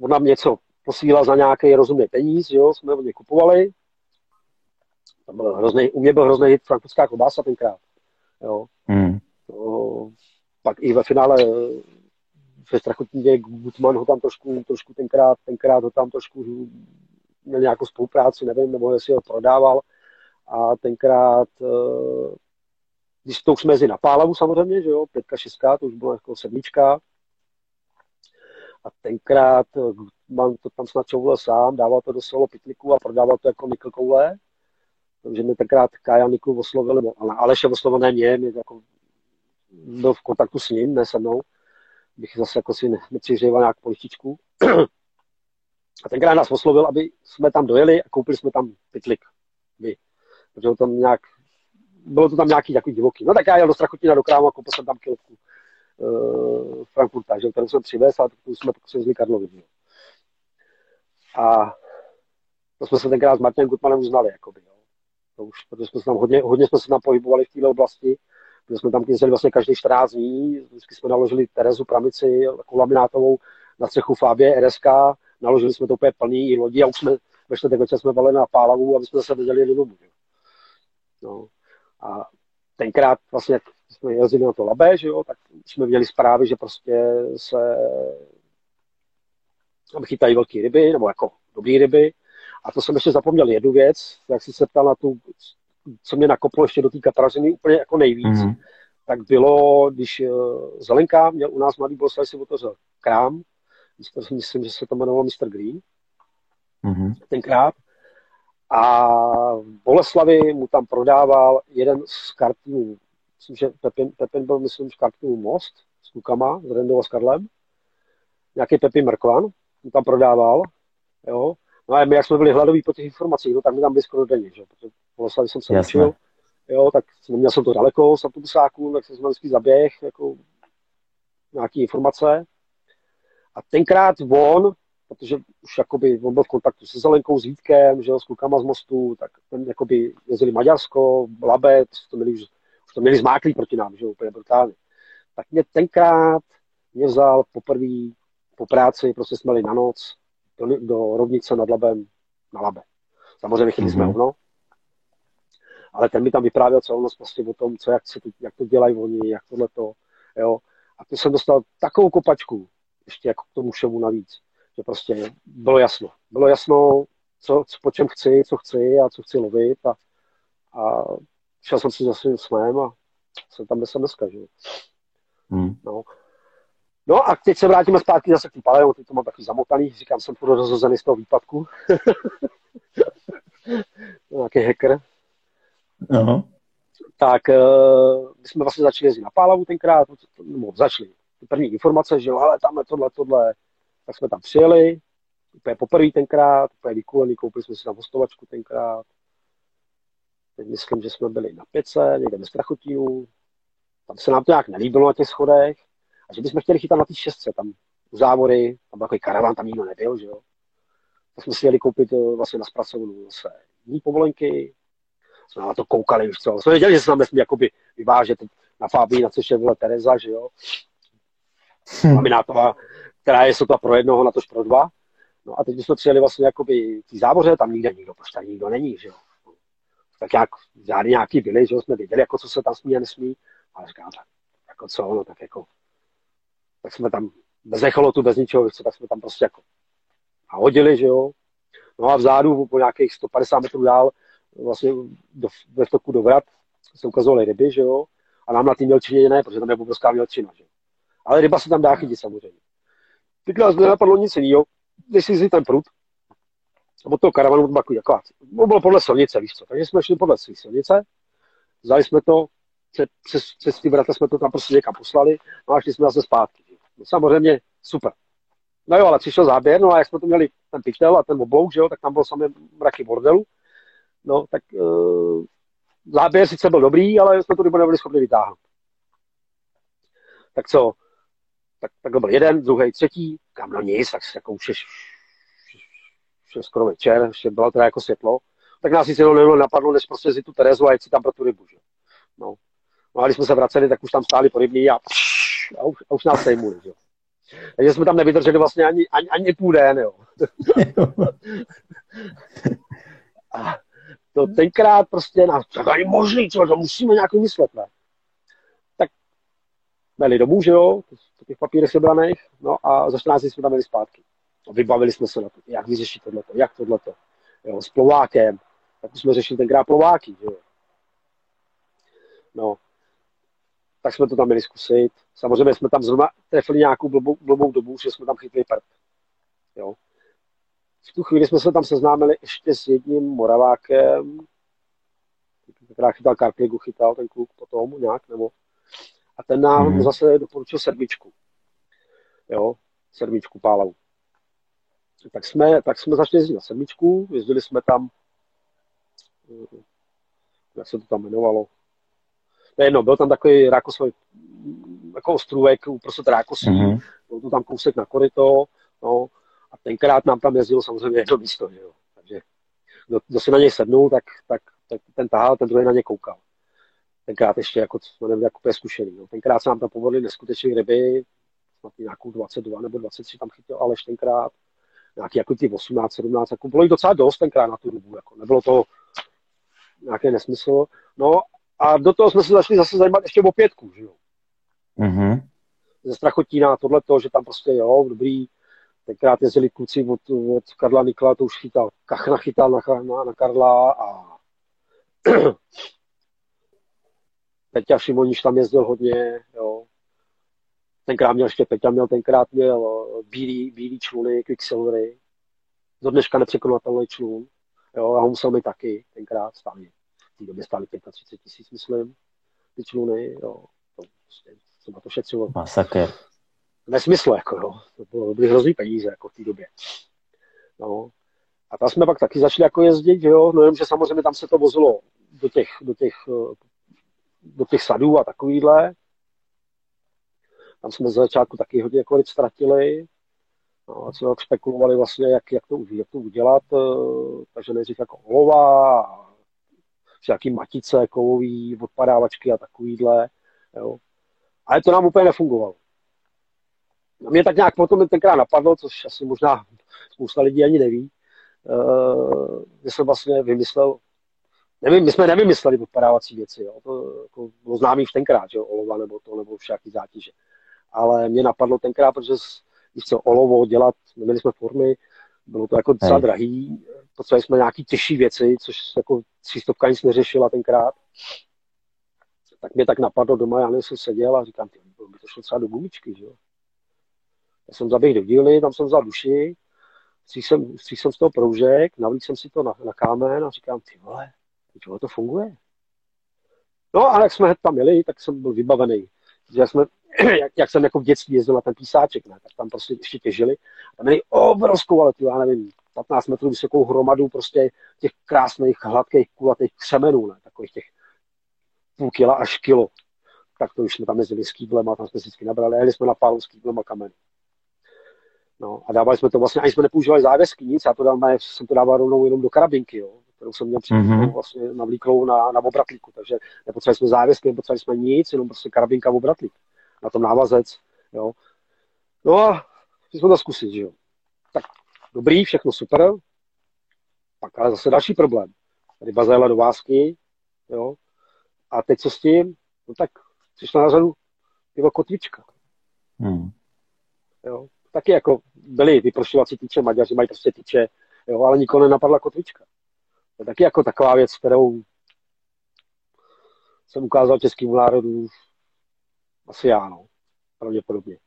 on nám něco posílal za nějaký rozumný peníz, jo, jsme od něj kupovali. To byl hrozný, u mě byl hrozný hit frankfurtská klobása tenkrát. Jo. Mm. To, pak i ve finále ve Strachotníně Gutman ho tam trošku, trošku tenkrát, tenkrát ho tam trošku měl nějakou spolupráci, nevím, nebo jestli ho prodával. A tenkrát, eh, když to už jsme na Pálavu samozřejmě, že jo, pětka, šestka, to už bylo jako sedmička, a tenkrát mám to tam snad čouvil sám, dával to do solo pitliku a prodával to jako nikl koule. Takže mi tenkrát Kaja Nikl oslovil, ale Aleš je oslovil ne mě, mě jako byl v kontaktu s ním, ne se mnou. Bych zase jako si nepřižíval nějak polištičku. A tenkrát nás oslovil, aby jsme tam dojeli a koupili jsme tam pitlik. Vy. Protože tam nějak, bylo to tam nějaký takový divoký. No tak já jel do Strachotina do krámu a koupil jsem tam kilku uh, Frankfurta, že, kterou jsem přivez a tu jsme pak převezli Karlovi. Že. A to jsme se tenkrát s Martinem Gutmanem uznali, jakoby, jo. To už, protože jsme se tam hodně, hodně jsme se tam pohybovali v této oblasti, protože jsme tam jezdili vlastně každý 14 dní, vždycky jsme naložili Terezu Pramici, takovou laminátovou na střechu Fabie RSK, naložili jsme to úplně plný i lodi a už jsme ve čtvrtek večer jsme valili na Pálavu, aby jsme zase viděli do domu. No. A tenkrát vlastně, jsme jezdili na to labé, že jo, tak jsme měli zprávy, že prostě se chytají velké ryby, nebo jako dobré ryby. A to jsem ještě zapomněl jednu věc, jak jsi se ptal na tu, co mě nakoplo ještě do té kaprařiny úplně jako nejvíc, mm-hmm. tak bylo, když uh, Zelenka měl u nás mladý Boleslav si otevřel krám, myslím, že se to jmenovalo Mr. Green, mm-hmm. tenkrát, a v Boleslavi mu tam prodával jeden z kartínů, myslím, že Pepin, Pepin byl, myslím, z kartínů Most s klukama, z Rendova s Karlem, nějaký Pepin Mrkvan, mu tam prodával, jo. No a my, jak jsme byli hladoví po těch informacích, no, tak my tam byli skoro denně, že? protože v Boleslavi jsem se Jasné. učil, jo, tak měl jsem to daleko z autobusáků, tak jsem vždycky zaběh, jako nějaký informace. A tenkrát on protože už jakoby on byl v kontaktu se Zelenkou, s Vítkem, že jo, s klukama z mostu, tak ten jakoby jezdili Maďarsko, Labe, to měli, už to měli zmáklý proti nám, že jo, úplně brutálně. Tak mě tenkrát mě vzal poprvé po práci, prostě jsme jeli na noc do, do rovnice nad Labem na Labe. Samozřejmě chytli mm-hmm. jsme hovno, ale ten mi tam vyprávěl celou noc prostě o tom, co, jak, se to, jak to dělají oni, jak tohle to, jo. A to jsem dostal takovou kopačku, ještě jako k tomu všemu navíc že prostě bylo jasno. Bylo jasno, co, co, po čem chci, co chci a co chci lovit a, a šel jsem si za svým snem a jsem tam, kde jsem dneska, že hmm. no. no. a teď se vrátíme zpátky zase k tým paleo, teď to mám takový zamotaný, říkám, jsem půjdu rozhozený z toho výpadku. Nějaký hacker. Uh-huh. Tak uh, my jsme vlastně začali jezdit na Pálavu tenkrát, nebo začali první informace, že jo, ale tamhle tohle, tohle, tak jsme tam přijeli, úplně poprvé tenkrát, úplně vykulený, koupili jsme si tam hostovačku tenkrát. Teď myslím, že jsme byli na pěce, někde ve Strachotínu, tam se nám to nějak nelíbilo na těch schodech a že bychom chtěli chytat na té šestce, tam u závory, tam byl takový karavan, tam nikdo nebyl, že jo. Tak jsme si jeli koupit eh, vlastně na zpracovnu zase jiný povolenky, jsme na to koukali, víš co. Jsme věděli, že se nám nesmí jakoby vyvážet na Fábí, na což je vole Tereza, že jo. Hmm. Která je sotva pro jednoho, na tož pro dva. No a teď jsme přijeli vlastně jakoby v závoře, tam nikde nikdo, prostě nikdo není, že jo. Tak jak žádný nějaký byli, že jo, jsme věděli, jako co se tam smí a nesmí, ale říkám, tak, jako co, no tak jako, tak jsme tam bez echolotu, bez ničeho, tak jsme tam prostě jako a hodili, že jo. No a vzadu po nějakých 150 metrů dál vlastně do, ve toku do vrat se ukazovaly ryby, že jo. A nám na té mělčině ne, protože tam je obrovská mělčina, že Ale ryba se tam dá chytit samozřejmě. Teď nás nenapadlo nic jiného, když si ten prut. Od toho karavanu to bylo jako, bylo podle silnice, víš co. Takže jsme šli podle silnice, vzali jsme to, přes, přes ty vrata jsme to tam prostě někam poslali no a šli jsme zase zpátky. No, samozřejmě super. No jo, ale přišel záběr, no a jak jsme to měli ten pytel a ten oblouk, že jo, tak tam bylo samé mraky bordelu. No, tak uh, záběr sice byl dobrý, ale jsme to nebyli schopni vytáhnout. Tak co? Tak, tak byl jeden, druhý, třetí, kam no nic, tak se jako už je, už je skoro večer, ještě bylo teda jako světlo. Tak nás nic jenom napadlo, než prostě si tu Terezu a jít si tam pro tu rybu. Že? No. no a když jsme se vraceli, tak už tam stáli po rybní a, a, už, a už nás sejmuli. Že? Takže jsme tam nevydrželi vlastně ani, ani, ani půl den, jo. a to tenkrát prostě nás, tak ani možný, co, to musíme nějak? Tak měli domů, že jo, po těch papírech sebraných, no a za 14 jsme tam měli zpátky. A vybavili jsme se na to, jak vyřešit tohleto, jak tohleto, jo, s plovákem, tak jsme řešili tenkrát plováky, že jo. No, tak jsme to tam měli zkusit. Samozřejmě jsme tam zrovna trefili nějakou blbou, blbou dobu, že jsme tam chytli prd. Jo. V tu chvíli jsme se tam seznámili ještě s jedním Moravákem, která chytal Karpligu, chytal ten kluk potom nějak, nebo a ten nám hmm. zase doporučil sedmičku. Jo, sedmičku Pálavu. Tak jsme, tak jsme začali jezdit na sedmičku, jezdili jsme tam, jak se to tam jmenovalo, jedno, byl tam takový rákosový jako ostrůvek uprostřed rákosí, mm-hmm. byl to tam kousek na koryto, no, a tenkrát nám tam jezdilo samozřejmě jedno místo, že jo. Takže kdo, kdo si na něj sednul, tak, tak, tak ten tahal, ten druhý na ně koukal. Tenkrát ještě jako, no nevím, jako zkušený. No. Tenkrát se nám tam povedly neskutečné ryby, snad nějakou 22 nebo 23 tam chytil ale tenkrát, nějaký jako ty 18, 17, jako bylo jich docela dost tenkrát na tu dobu, jako nebylo to nějaký nesmysl. No a do toho jsme se začali zase zajímat ještě o pětku, že jo. Mm-hmm. Ze Strachotína, tohle to, že tam prostě jo, dobrý, tenkrát jezdili kluci od, od Karla Nikla, to už chytal, Kachna chytal na, na, na Karla a Peťa Šimoniš tam jezdil hodně, jo. Tenkrát měl ještě, Peťa měl tenkrát měl bílý, bílý čluny, Quicksilvery. Do dneška nepřekonatelný člun. Jo, a ho musel mít taky tenkrát stále té době stály 35 tisíc, myslím, ty čluny, jo. To, prostě, jsem na to šetřilo. Masakr. Nesmysl, jako jo. To bylo, byly hrozný peníze, jako v té době. No. A tam jsme pak taky začali jako jezdit, jo, no jenom, že samozřejmě tam se to vozilo do těch, do těch, do těch sadů a takovýhle. Tam jsme za začátku taky hodně jako ztratili. No, a co spekulovali vlastně, jak, jak, to, jak to udělat. Eh, takže nejdřív jako olova nějaký matice, kovový, odpadávačky a takovýhle. Jo. Ale to nám úplně nefungovalo. A mě tak nějak potom tenkrát napadlo, což asi možná spousta lidí ani neví, uh, že jsem vlastně vymyslel, nevím, my jsme nevymysleli odpadávací věci, jo. to jako bylo známý v tenkrát, že jo, olova nebo to, nebo všaký zátěže. Ale mě napadlo tenkrát, protože když co olovo dělat, neměli jsme formy, bylo to jako docela drahý, potřebovali jsme nějaký těžší věci, což jako třístovka nic neřešila tenkrát. Tak mě tak napadlo doma, já jsem seděl a říkám, ty, by to šlo třeba do gumičky, že jo. Já jsem zaběhl do dílny, tam jsem vzal duši, stříhl jsem, stříhl jsem z toho proužek, navlík jsem si to na, na kámen a říkám, ty vole, ty to funguje. No a jak jsme tam jeli, tak jsem byl vybavený. Že jsme, jak, jak, jsem jako v dětství jezdil na ten písáček, ne, tak tam prostě ještě těžili. Tam měli obrovskou, ale já nevím, 15 metrů vysokou hromadu prostě těch krásných, hladkých, kulatých křemenů, ne, takových těch půl kila až kilo. tak to už jsme tam jezdili s kýblem a tam jsme vždycky nabrali. Jeli jsme na pálu s kýblem a kameny. No, a dávali jsme to vlastně, ani jsme nepoužívali závěsky, nic, já to dám, jsem to dával rovnou jenom do karabinky, jo, kterou jsem měl mm-hmm. vlastně navlíklou na, na obratlíku, takže nepotřebovali jsme závěsky, nepotřebovali jsme nic, jenom prostě karabinka obratlík. Na tom návazec, jo. No a jsme to zkusit, že jo. Tak dobrý, všechno super, pak ale zase další problém. Ryba zajela do vásky, jo, a teď co s tím? No tak přišla na řadu pivo kotvička. Hmm. Jo, taky jako byli vyprošovací tyče, Maďaři mají prostě tyče, jo, ale nikoho nenapadla kotvička. To je taky jako taková věc, kterou jsem ukázal českým národům asi já, no, pravděpodobně.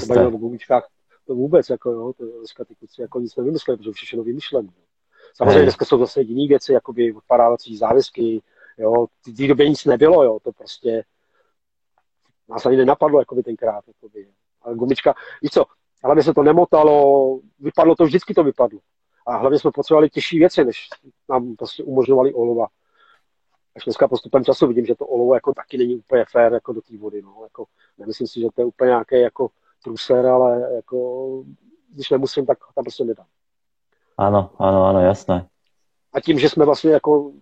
Třeba o gumičkách, to vůbec, jako jo, to dneska ty kluci jako nic nevymysleli, protože všechno vymyšlené. Samozřejmě hey. dneska jsou zase jiné věci, jakoby odpadávací závisky, jo, v té době nic nebylo, jo, to prostě nás ani nenapadlo, jakoby tenkrát, jakoby. Ale gumička, víš co, hlavně se to nemotalo, vypadlo to, vždycky to vypadlo. A hlavně jsme potřebovali těžší věci, než nám prostě umožňovali olova. Až dneska postupem času vidím, že to olovo jako taky není úplně fér jako do té vody. No. Jako, nemyslím si, že to je úplně nějaký jako truser, ale jako, když nemusím, tak tam prostě nedám. Ano, ano, ano, jasné. A tím, že jsme vlastně jako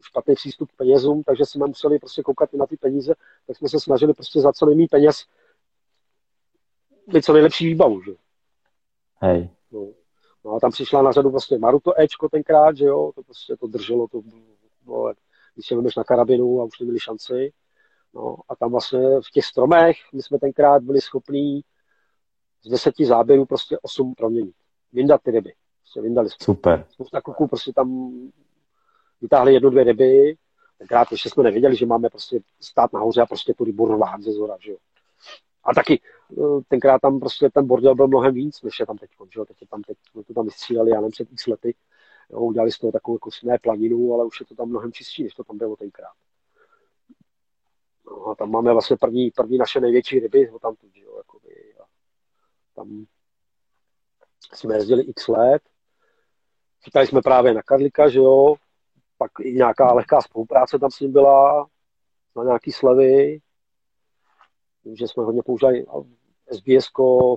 špatný přístup k penězům, takže jsme museli prostě koukat i na ty peníze, tak jsme se snažili prostě za co nejméně peněz mít co nejlepší výbavu, že? Hej. No. No. a tam přišla na řadu vlastně Maruto Ečko tenkrát, že jo, to prostě to drželo, to bylo, když se na karabinu a už neměli šanci. No a tam vlastně v těch stromech my jsme tenkrát byli schopní z deseti záběrů prostě osm proměnit. Vyndat ty ryby. Prostě vyndali jsme. Super. Spousta kluků prostě tam vytáhli jednu, dvě ryby. Tenkrát ještě jsme nevěděli, že máme prostě stát nahoře a prostě tu rybu rvát ze zora, že jo. A taky tenkrát tam prostě ten bordel byl mnohem víc, než je tam teď, že. Teď je tam teď, to tam vystříleli, já nevím, před x lety. Jo, udělali z toho takovou jako ne planinu, ale už je to tam mnohem čistší, než to tam bylo tenkrát. No a tam máme vlastně první, první naše největší ryby, ho tam že jo, jakoby, a tam jsme jezdili x let. Chytali jsme právě na Karlika, že jo, pak i nějaká lehká spolupráce tam s ním byla, na nějaký slevy. Že jsme hodně používali SBS,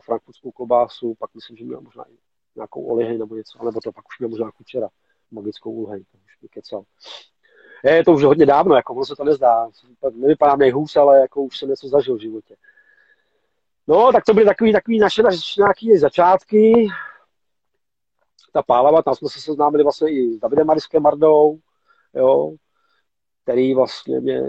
frankfurtskou klobásu, pak myslím, že měl možná i nějakou olihej nebo něco, nebo to pak už měl možná kučera, magickou ulhej, to už mi kecal. Je to už hodně dávno, jako ono se to nezdá. Nevypadám nejhůř, ale jako už jsem něco zažil v životě. No, tak to byly takový, takový naše, naše nějaké začátky. Ta pálava, tam jsme se seznámili vlastně i s Davidem Mariskem Mardou, jo, který vlastně mě,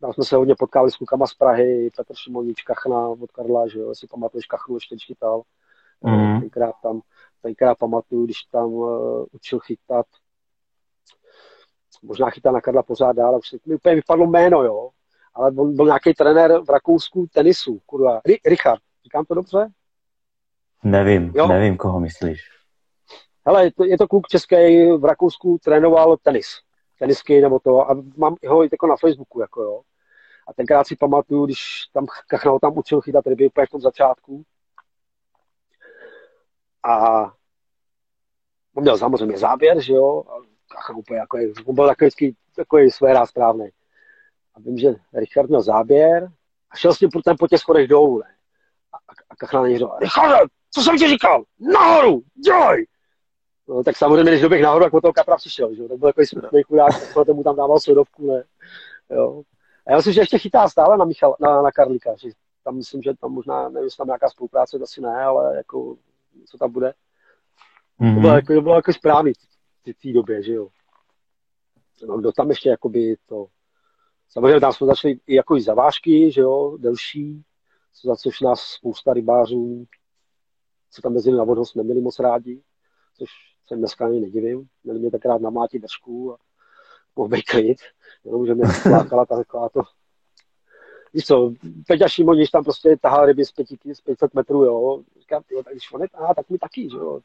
tam jsme se hodně potkali s klukama z Prahy, Petr Šimonič, Kachna od Karla, že jo, jestli pamatuješ, Kachnu ještě chytal, mm. tenkrát tam, tenkrát pamatuju, když tam uh, učil chytat, možná chytá na Karla pořád dál, ale už mi úplně vypadlo jméno, jo, ale on byl nějaký trenér v Rakousku tenisu, kurva, Richard, říkám to dobře? Nevím, jo? nevím, koho myslíš. Hele, je to, je to kluk český, v Rakousku trénoval tenis. Tenisky nebo to. A mám ho i jako na Facebooku, jako jo. A tenkrát si pamatuju, když tam Kachnal tam učil chytat ryby úplně v tom začátku. A on měl samozřejmě záběr, že jo. A Kachnal úplně jako, on byl takový, takový své rád správný. A vím, že Richard měl záběr a šel s ten po těch schodech dolů, ne. A, a Kachnal na něj říkal, Richard, co jsem ti říkal? Nahoru, dělej! No, tak samozřejmě, když doběh nahoru, jak od toho kapra přišel, že? tak byl takový smutný chudák, tak mu tam dával sledovku, ne. Jo. A já myslím, že ještě chytá stále na, Michal, na, na Karlíka, že tam myslím, že tam možná, nevím, jestli tam nějaká spolupráce, asi ne, ale jako, co tam bude. Mm-hmm. To bylo jako, to bylo jako správný v té době, že jo. No, kdo tam ještě, jakoby to, samozřejmě tam jsme začali i jako i zavážky, že jo, delší, za což nás spousta rybářů, co tam mezi na vodou jsme měli moc rádi, což se dneska ani nedivím. Měli mě tenkrát namlátit držku a mohl být klid, jenom že mě flákala ta taková to Víš co, Peťa Šimoniš tam prostě tahal ryby z, 5, z 500 metrů, jo. Říkám, tyjo, tak když on je tahá, tak mi taky, že jo.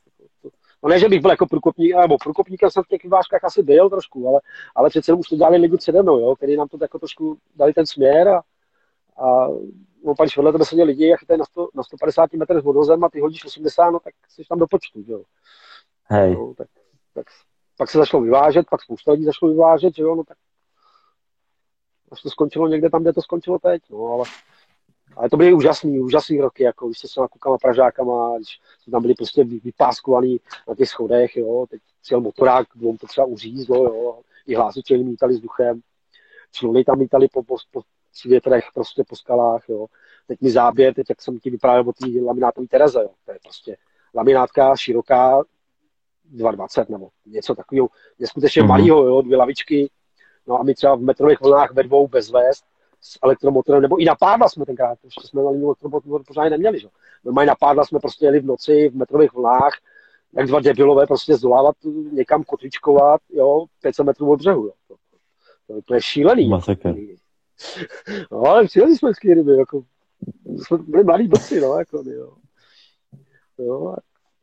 No ne, že bych byl jako průkopník, nebo průkopníkem jsem v těch vážkách asi byl trošku, ale, ale přece už to dělali ligu přede mnou, jo, který nám to jako trošku dali ten směr a, a no, když vedle tebe seděli lidi a chytají na, 100, na 150 metrech vodozem a ty hodíš 80, no tak jsi tam do počtu, jo. Hej. No, tak, tak, pak se začalo vyvážet, pak spousta lidí začalo vyvážet, že jo, no tak až to skončilo někde tam, kde to skončilo teď. No, ale, ale to byly úžasný, úžasný roky, jako když jste se klukama Pražákama, když jsme tam byli prostě vypáskovaný na těch schodech, jo, teď přijel motorák, bylo to třeba uřízlo, jo, i hlásiče mítali vzduchem, čluny tam lítali po, po, po větrech, prostě po skalách, jo. Teď mi záběr, teď jak jsem ti vyprávěl o té laminátové Tereze, jo. To je prostě laminátka široká, 2,20 nebo něco takového, neskutečně mm-hmm. malého, jo, dvě lavičky, no a my třeba v metrových vlnách ve dvou bez vest, s elektromotorem, nebo i na pádla jsme tenkrát, ještě jsme na elektromotor pořád neměli, že? mají na pádla jsme prostě jeli v noci v metrových vlnách, jak dva debilové prostě zdolávat, někam kotvičkovat, jo, 500 metrů od břehu, jo. To, to, to je šílený. Masakr. No, ale přijeli jsme z ryby, jako, jsme byli mladí blci, no, jako, jo. jo.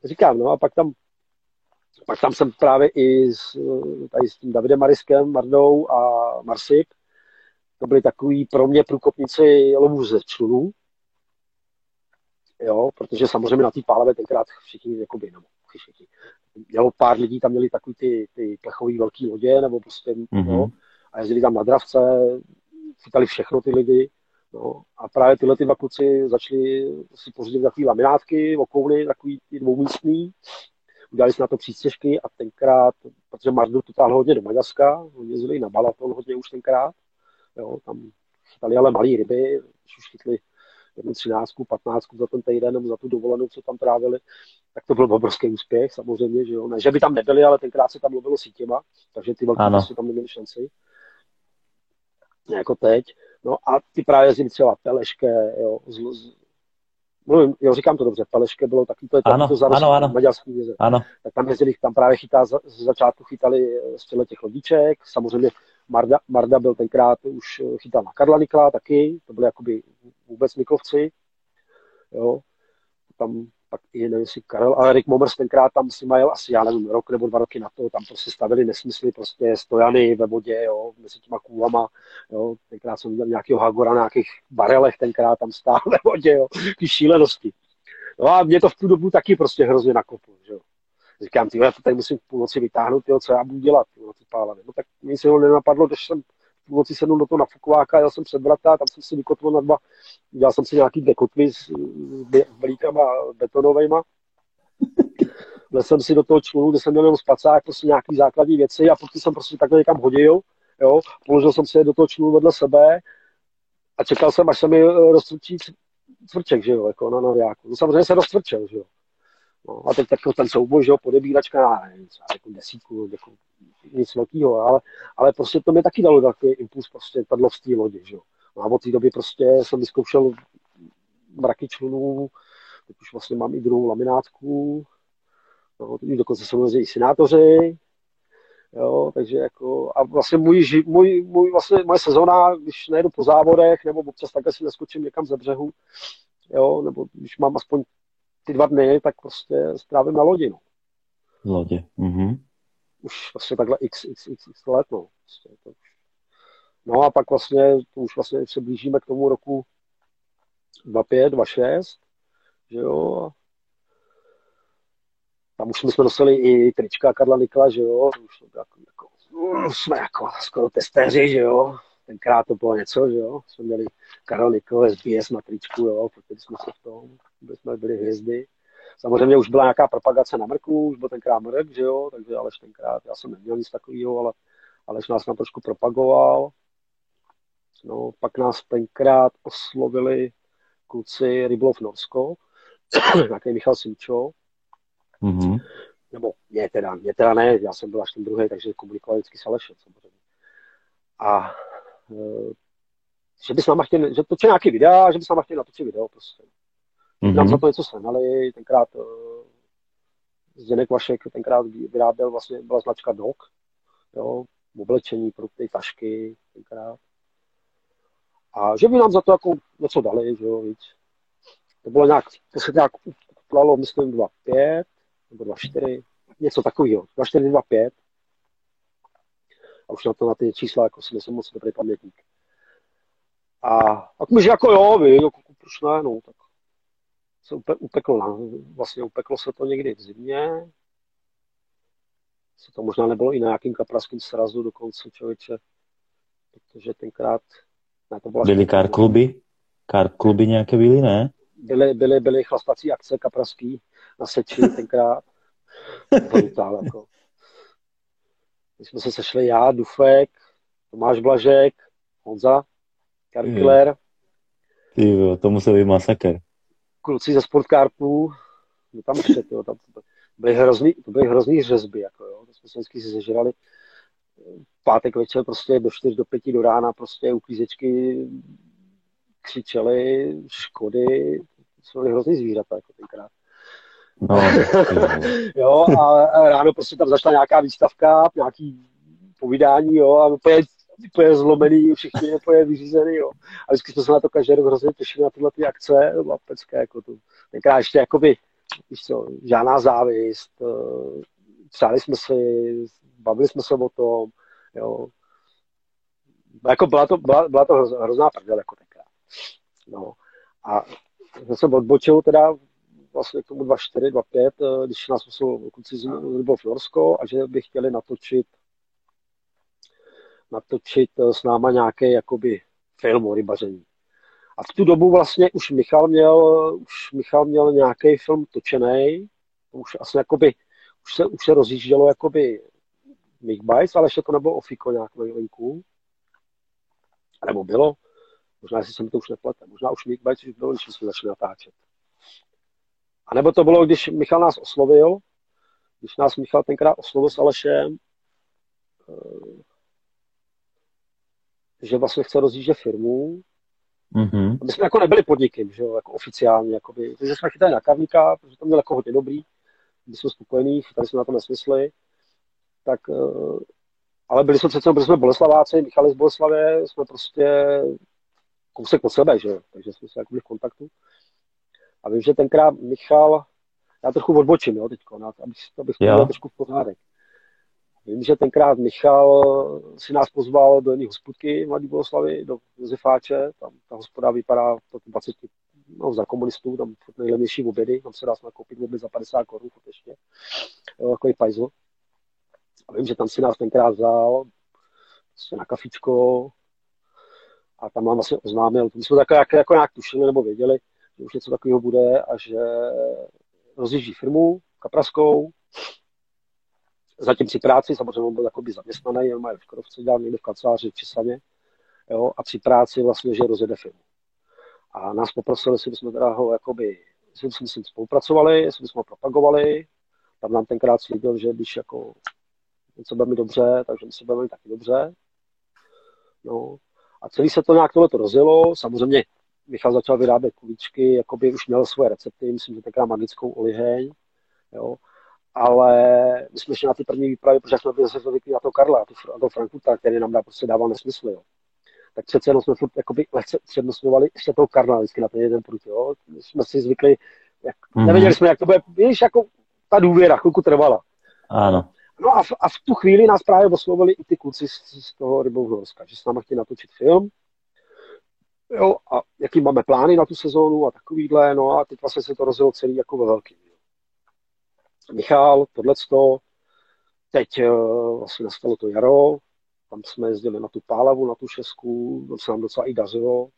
Říkám, no, a pak tam pak tam jsem právě i s, tady s tím Davidem Mariskem, Mardou a Marsip. To byli takový pro mě průkopníci lovů ze člunů. Jo, protože samozřejmě na té páleve tenkrát všichni, jakoby, no, všichni. Mělo pár lidí, tam měli takový ty, ty plechový velký lodě, nebo prostě, mm-hmm. no, a jezdili tam na dravce, chytali všechno ty lidi. No, a právě tyhle ty dva kluci začali si pořídit takové laminátky, okouny, takový ty dvoumístný, udělali jsme na to přístěžky a tenkrát, protože Mardu to táhl hodně do Maďarska, oni jezdili na Balaton hodně už tenkrát, jo, tam chytali ale malé ryby, když už chytli jednu třináctku, patnáctku za ten týden nebo za tu dovolenou, co tam trávili, tak to byl obrovský úspěch samozřejmě, že jo. Ne, že by tam nebyli, ale tenkrát se tam mluvilo sítěma, takže ty velké prostě tam neměli šanci. Jako teď. No a ty právě jezdili třeba Peleške, jo, z, z, mluvím, jo, říkám to dobře, Paleške bylo taky, to je ano, to ano, ano. maďarský jezer. Ano. Tak tam jezdili, tam právě chytá, z začátku chytali z těchto těch lodíček, samozřejmě Marda, Marda byl tenkrát už chytal na Karla Nikla taky, to byly jakoby vůbec Niklovci, jo, tam pak i nevím, jestli Karel, ale Rick Momers tenkrát tam si majel asi, já nevím, rok nebo dva roky na to, tam prostě stavili nesmysly, prostě stojany ve vodě, jo, mezi těma kůlama, jo, tenkrát jsem viděl nějakého Hagora na nějakých barelech, tenkrát tam stál ve vodě, jo, ty šílenosti. No a mě to v tu dobu taky prostě hrozně nakoplo, že jo. Říkám, ty, já to tady musím v půlnoci vytáhnout, jo, co já budu dělat, jo, ty pálany. No tak mi se ho nenapadlo, když jsem půlnoci sednu do toho nafukováka, jel jsem před vrata, tam jsem si vykotvil na dva, dělal jsem si nějaký dekotvy s blíkama betonovejma. Vlez jsem si do toho člunu, kde jsem měl jenom spacák, prostě nějaký základní věci a pokud jsem prostě takhle někam hodil, jo, položil jsem si je do toho člunu vedle sebe a čekal jsem, až se mi rozcvrčí cvrček, že jo, jako na noviáku. No samozřejmě se rozcvrčel, že jo. No, a teď jako ten souboj, že jo, podebíračka, nevím, třeba jako desítku, jako nic velkého, ale, ale prostě to mi taky dalo takový impuls prostě padlo v té lodi, že jo. No a od té doby prostě jsem vyzkoušel mraky člunů, teď už vlastně mám i druhou laminátku, no, teď dokonce jsem i senátoři, jo, takže jako, a vlastně můj, můj, můj vlastně moje sezóna, když nejedu po závodech, nebo občas takhle si neskočím někam ze břehu, jo, nebo když mám aspoň ty dva dny, tak prostě strávím na lodi, no. Lodě, mhm. Už vlastně takhle x, x, x, x let, no. Prostě, to už. No a pak vlastně, to už vlastně se blížíme k tomu roku 25, 26, že jo, tam už jsme nosili i trička Karla Nikla, že jo, už to jako, jako, jsme jako skoro testéři, že jo, tenkrát to bylo něco, že jo, jsme měli Karel Nikl, SBS na tričku, jo, protože jsme se v tom, jsme byli hvězdy. Samozřejmě už byla nějaká propagace na Mrku, už byl tenkrát Mrk, že jo, takže Aleš tenkrát, já jsem neměl nic takového, ale Aleš nás tam trošku propagoval. No, pak nás tenkrát oslovili kluci Ryblov Norsko, nějaký Michal Simčo, Mm-hmm. Nebo mě teda, mě teda ne, já jsem byl až ten druhý, takže komunikoval vždycky s Alešem samozřejmě. A e, že by s náma chtěli, že točí nějaký videa, že by s náma chtěli natočit video prostě. Mm-hmm. Nám za to něco sehnali, tenkrát e, Zdenek Vašek tenkrát vyráběl vlastně, byla značka Dog, jo, oblečení, produkty, tašky, tenkrát. A že by nám za to jako něco dali, že jo, víc. To bylo nějak, to se nějak uplalo, myslím, 2,5, nebo 2,4, něco takového, 2,4, 2,5. A už na to na ty čísla jako si nejsem moc dobrý pamětník. A tak mi, že jako jo, vy, jako, proč ne, no, tak se upe, upeklo, na, vlastně upeklo se to někdy v zimě, se to možná nebylo i na nějakým kapraským srazu dokonce člověče. protože tenkrát ne, to byla byly kar kluby? Kar kluby nějaké byly, ne? Byly, byly, byly chlastací akce kapraský na Seči tenkrát. Brutál, jako. My jsme se sešli já, Dufek, Tomáš Blažek, Honza, Karikler. Ty jo, to musel být masakr. Kluci ze Sportcarpů, no tam ještě, tyjo, tam byly hrozný, to byly hrozný řezby, jako jo. To jsme se vždycky si zežrali pátek večer prostě do 4 do 5 do rána prostě uklízečky křičeli, škody, jsou hrozný zvířata jako tenkrát. No, jo, a, a ráno prostě tam začala nějaká výstavka, nějaký povídání, jo, a úplně, úplně zlomený, všichni úplně vyřízený, jo. A vždycky jsme se na to každý rok hrozně těšili na tyhle ty akce, to byla pecka, jako to. Tenkrát ještě jakoby, víš co, žádná závist, eh, přáli jsme si, bavili jsme se o tom, jo. Jako byla to, byla, byla to hrozná prdel, jako tenkrát. No. A jsem se odbočil teda vlastně k tomu 2.4, 2.5, eh, když nás musel kluci z Libo Florsko a že by chtěli natočit natočit eh, s náma nějaký jakoby film o rybaření. A v tu dobu vlastně už Michal měl, už Michal měl nějaký film točený, už asi jakoby, už se, už se rozjíždělo jakoby Bites, ale ještě to nebylo ofiko nějak venku. Nebo bylo. Možná, se mi to už neplete. Možná už Bites už bylo, když jsme začali natáčet. A nebo to bylo, když Michal nás oslovil, když nás Michal tenkrát oslovil s Alešem, eh, že vlastně chce rozjíždět firmu. Mm-hmm. My jsme jako nebyli podnikem, že jo, jako oficiálně, jakoby, takže jsme chytali na kavníka, protože to měl jako hodně dobrý, byli jsme spokojení, chytali jsme na to nesmysly, tak, eh, ale byli jsme přece, byli jsme Boleslaváci, Michal z Boleslavě, jsme prostě kousek od sebe, že jo, takže jsme se jako byli v kontaktu. A vím, že tenkrát Michal, já trochu odbočím, jo, teďko, abych, abych to měl trošku v pořádek. Vím, že tenkrát Michal si nás pozval do jedné hospodky v Mladý Boleslavy, do Josefáče, tam ta hospoda vypadá to 20, no, za komunistů, tam nejlevnější obědy, tam se dá koupit oběd za 50 korun, jo, takový pajzl. A vím, že tam si nás tenkrát vzal prostě na kafičko. A tam nám vlastně oznámil, my jsme tak jako, jako nějak tušili nebo věděli, že už něco takového bude a že rozjíždí firmu kapraskou, zatím při práci, samozřejmě on byl jakoby zaměstnaný, má v Škodovce, dělal někde v kanceláři v Čislaně, jo, a při práci vlastně, že rozjede firmu. A nás poprosili, jestli bychom teda ho jakoby, jestli bychom s ním spolupracovali, jestli bychom ho propagovali, tam nám tenkrát slíbil, že když jako něco bude mi dobře, takže my se budeme taky dobře. No. A celý se to nějak tohle rozjelo, samozřejmě Michal začal vyrábět kuličky, jakoby už měl svoje recepty, myslím, že tenkrát magickou oliheň, jo ale my jsme šli na ty první výpravy, protože jsme byli zvyklí na to Karla, na to Frankfurta, který nám dá, prostě dával nesmysl, jo. Tak přece jenom jsme furt jakoby lehce přednostňovali ještě toho Karla vždycky na ten jeden prut, jo. My jsme si zvykli, jak, mm-hmm. nevěděli jsme, jak to bude, víš, jako ta důvěra chvilku trvala. Ano. No a v, a v tu chvíli nás právě oslovili i ty kluci z, z toho Rybou Norska, že s náma chtěli natočit film. Jo, a jaký máme plány na tu sezónu a takovýhle, no a teď vlastně se to rozjelo celý jako ve velkým. Michal, tohleto, teď uh, vlastně nastalo to jaro, tam jsme jezdili na tu Pálavu, na tu šesku, to se nám docela i dařilo.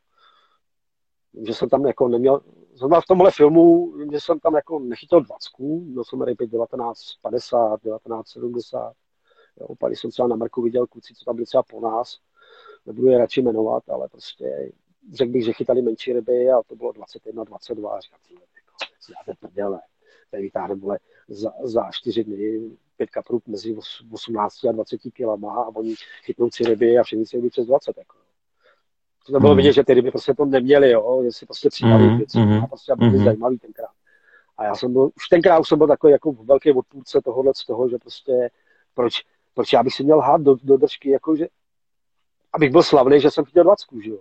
Že jsem tam jako neměl, zrovna v tomhle filmu, že jsem tam jako nechytil dvacku, měl jsem ryby 1950, 1970. Jo, pak jsem třeba na Marku viděl kluci, co tam byli třeba po nás, nebudu je radši jmenovat, ale prostě řekl bych, že chytali menší ryby a to bylo 21, 22 a říkám, jako, prdele, tady vytáhneme vole, za, za čtyři dny pět kaprů mezi 18 a 20 kilama a oni chytnou tři ryby a všechny ryby přes 20. Jako. To bylo mm. vidět, že ty ryby prostě to neměly, jo, že si prostě přidali mm. věci mm. a prostě byly mm. zajímavý tenkrát. A já jsem byl, už tenkrát už jsem byl takový jako velký odpůrce tohohle z toho, že prostě proč, proč já bych si měl hát do, do držky, jako že, abych byl slavný, že jsem chytil 20, že jo.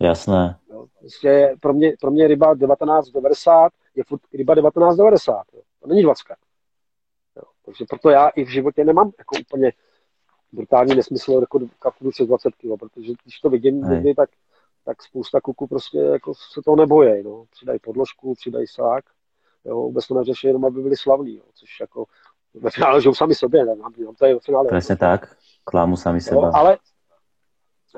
Jasné. Jo, prostě pro mě, pro mě ryba 1990 je furt ryba 1990. Jo. To není 20. Jo. Takže proto já i v životě nemám jako úplně brutální nesmysl jako kapnu přes 20 kg, protože když to vidím někdy, tak, tak spousta kluků prostě jako se toho nebojí. No. Přidají podložku, přidají sák, jo. vůbec to neřeší jenom, aby byli slavní, jo. což jako ve finále žijou sami sobě, ne? Nám, nám to je ve finále. Přesně tak, klámu sami sebe. Jo, ale,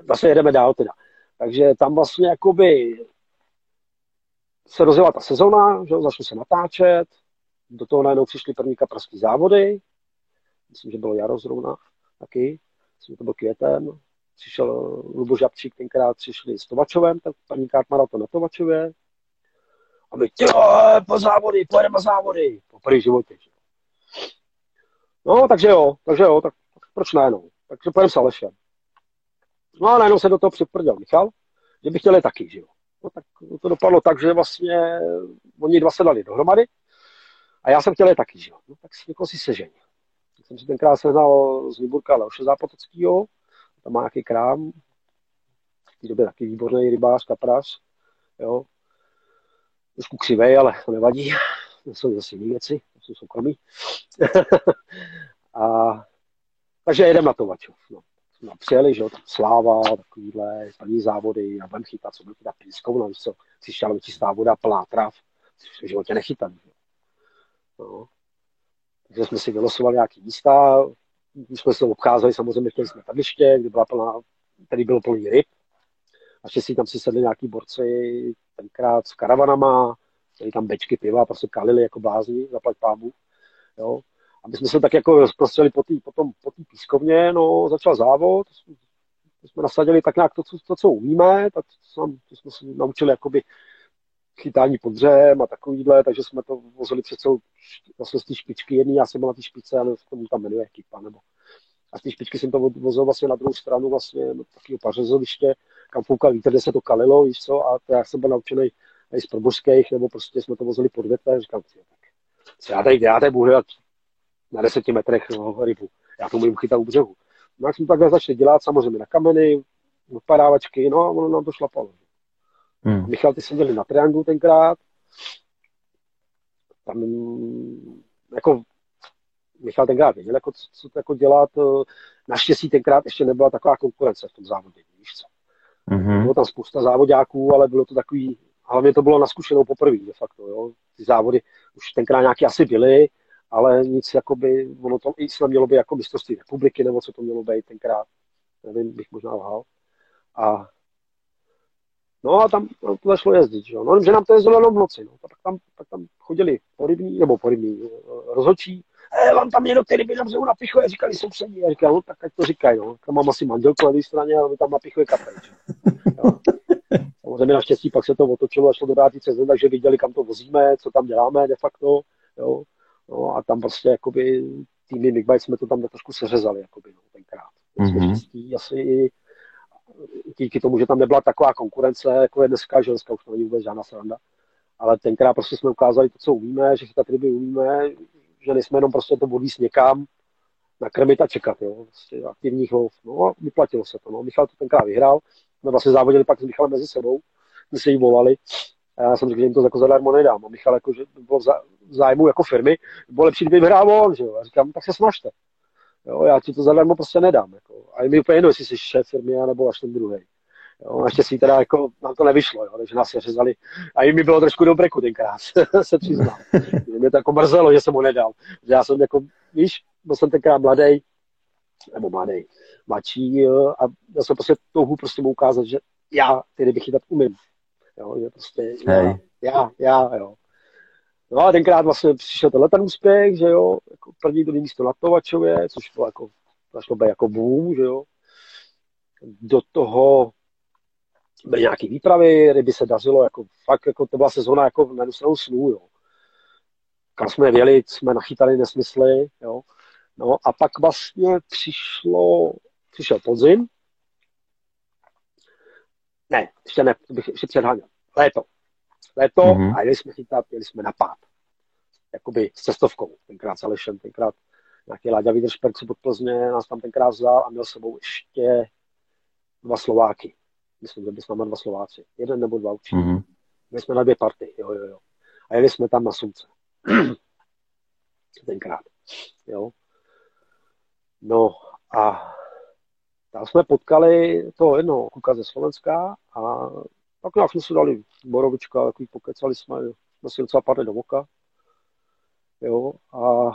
Vlastně jedeme dál teda. Takže tam vlastně jakoby se rozjela ta sezona, že začalo se natáčet, do toho najednou přišly první kaprský závody, myslím, že bylo jaro zrovna taky, myslím, že to byl květen, přišel Luboš Žabčík, tenkrát přišli s Tovačovem, tak paní kart maraton na Tovačově, a my, jo, po závody, pojedeme závody, po první životě. Že? No, takže jo, takže jo, tak, tak proč ne, no. Takže pojedeme s Alešem. No a najednou se do toho připrděl Michal, že by chtěli taky, že jo. No tak to dopadlo tak, že vlastně oni dva se dali dohromady a já jsem chtěl je taky, že jo. No tak si někoho si sežeň. Tak jsem si tenkrát sehnal z Výburka Leoše Zápotockýho, tam má nějaký krám, v té době taky výborný rybář, kaprář, jo. Trošku křivej, ale to nevadí. To jsou zase jiné věci, to jsou soukromí. a, takže jedem na to, Vačov. No. Přijeli, že jo, tam sláva, takovýhle, paní závody, a budeme chytat, co budeme chytat pískou, no, co, šel čistá voda, plná trav, v životě nechytat. No. Takže jsme si vylosovali nějaký místa, když jsme se obcházeli, samozřejmě chtěli jsme padliště, kde byla plná, tady bylo plný ryb. si tam si sedli nějaký borci, tenkrát s karavanama, tady tam bečky piva, prostě kalili jako blázni, zaplať pámu. Jo. A my jsme se tak jako rozprostřeli po té potom po pískovně, no, začal závod, my jsme nasadili tak nějak to, co, to, co umíme, tak to, to jsme se naučili jakoby chytání pod dřem a takovýhle, takže jsme to vozili před celou vlastně z té špičky. Jedný, já jsem byl na té špičce, ale to tam jmenuje ekipa, nebo a z té špičky jsem to vozil vlastně na druhou stranu vlastně do takového pařezoviště, kam foukal vítr, kde se to kalilo, víš co, a to já jsem byl naučený i z probožských, nebo prostě jsme to vozili pod větve, říkám, tak co já tady, já tady budu na deseti metrech rybu, já to můžu chytat u břehu. No jak jsme takhle začali dělat, samozřejmě na kameny, odpadávačky, no a ono nám to šlapalo. Hmm. Michal, ty jsi měli na trianglu tenkrát. Tam jako Michal tenkrát věděl, jako, co, co to jako dělat. Naštěstí tenkrát ještě nebyla taková konkurence v tom závodě, víš co. Mm-hmm. Bylo tam spousta závodňáků, ale bylo to takový, hlavně to bylo na zkušenou poprvé, de facto, jo. Ty závody už tenkrát nějaký asi byly, ale nic jakoby, ono to i snad mělo být jako mistrovství republiky, nebo co to mělo být tenkrát, nevím, bych možná lhal. A No a tam to začalo jezdit, že, no, že nám to jezdilo jenom v noci, no. Tak tam, tak tam chodili porybní, nebo porybní eh, rozhodčí, e, vám tam někdo ty ryby na břehu napichuje, říkali sousedí, a říkal, no tak ať to říkají, no. Tam mám asi manželku na jedné straně, ale tam napichuje kapel, Samozřejmě naštěstí pak se to otočilo a šlo do vrátit CZ, takže viděli, kam to vozíme, co tam děláme de facto, jo. No, a tam prostě jakoby týmy Big Bite jsme to tam trošku seřezali, jakoby, no, tenkrát. Mm-hmm. asi díky tomu, že tam nebyla taková konkurence, jako je dneska, že dneska už to není vůbec žádná sranda. Ale tenkrát prostě jsme ukázali to, co umíme, že chytat ryby umíme, že nejsme jenom prostě to odvíst někam, nakrmit a čekat, jo. Prostě aktivní chov. No a vyplatilo se to. No. Michal to tenkrát vyhrál. My vlastně závodili pak s Michalem mezi sebou. My se jí volali. Já jsem řekl, že jim to jako zadarmo nedám. A Michal jako, že bylo v zájmu jako firmy, bylo lepší, kdyby vyhrál on, že jo. A říkám, tak se snažte. Jo, já ti to zadarmo prostě nedám. Jako. A je mi úplně jedno, jestli jsi šéf firmy, nebo až ten druhý. Jo, naštěstí teda jako nám to nevyšlo, jo, takže nás je řezali. A i mi bylo trošku do breku tenkrát, se přiznám. Mě to jako mrzelo, že jsem ho nedal. Já jsem jako, víš, byl jsem tenkrát mladý, nebo mladý, mladší a já jsem prostě touhu prostě mu ukázat, že já ty ryby chytat umím. Jo, že prostě já, já, já, jo. No a tenkrát vlastně přišel tenhle ten úspěch, že jo, jako první druhý místo na Tovačově, což bylo jako, začalo být jako boom, že jo. Do toho byly nějaké výpravy, ryby se dařilo, jako fakt, jako to byla sezóna jako na jednu snů, jo. Kam jsme věli, jsme nachytali nesmysly, jo. No a pak vlastně přišlo, přišel podzim, ne, ještě ne, bych ještě předháněl, léto léto mm-hmm. a jeli jsme chytat, jeli jsme na pád. Jakoby s cestovkou, tenkrát s Alešem, tenkrát nějaký Láďa Vydržperci pod Plzně nás tam tenkrát vzal a měl sebou ještě dva Slováky. Myslím, že byli jsme dva Slováci. Jeden nebo dva určitě. Mm-hmm. My jsme na dvě party, jo, jo, jo. A jeli jsme tam na Sumce. tenkrát. Jo. No a tam jsme potkali toho jednoho kluka ze Slovenska a tak nějak jsme si dali borovička, takový pokecali jsme, jsme si docela padli do voka. Jo, a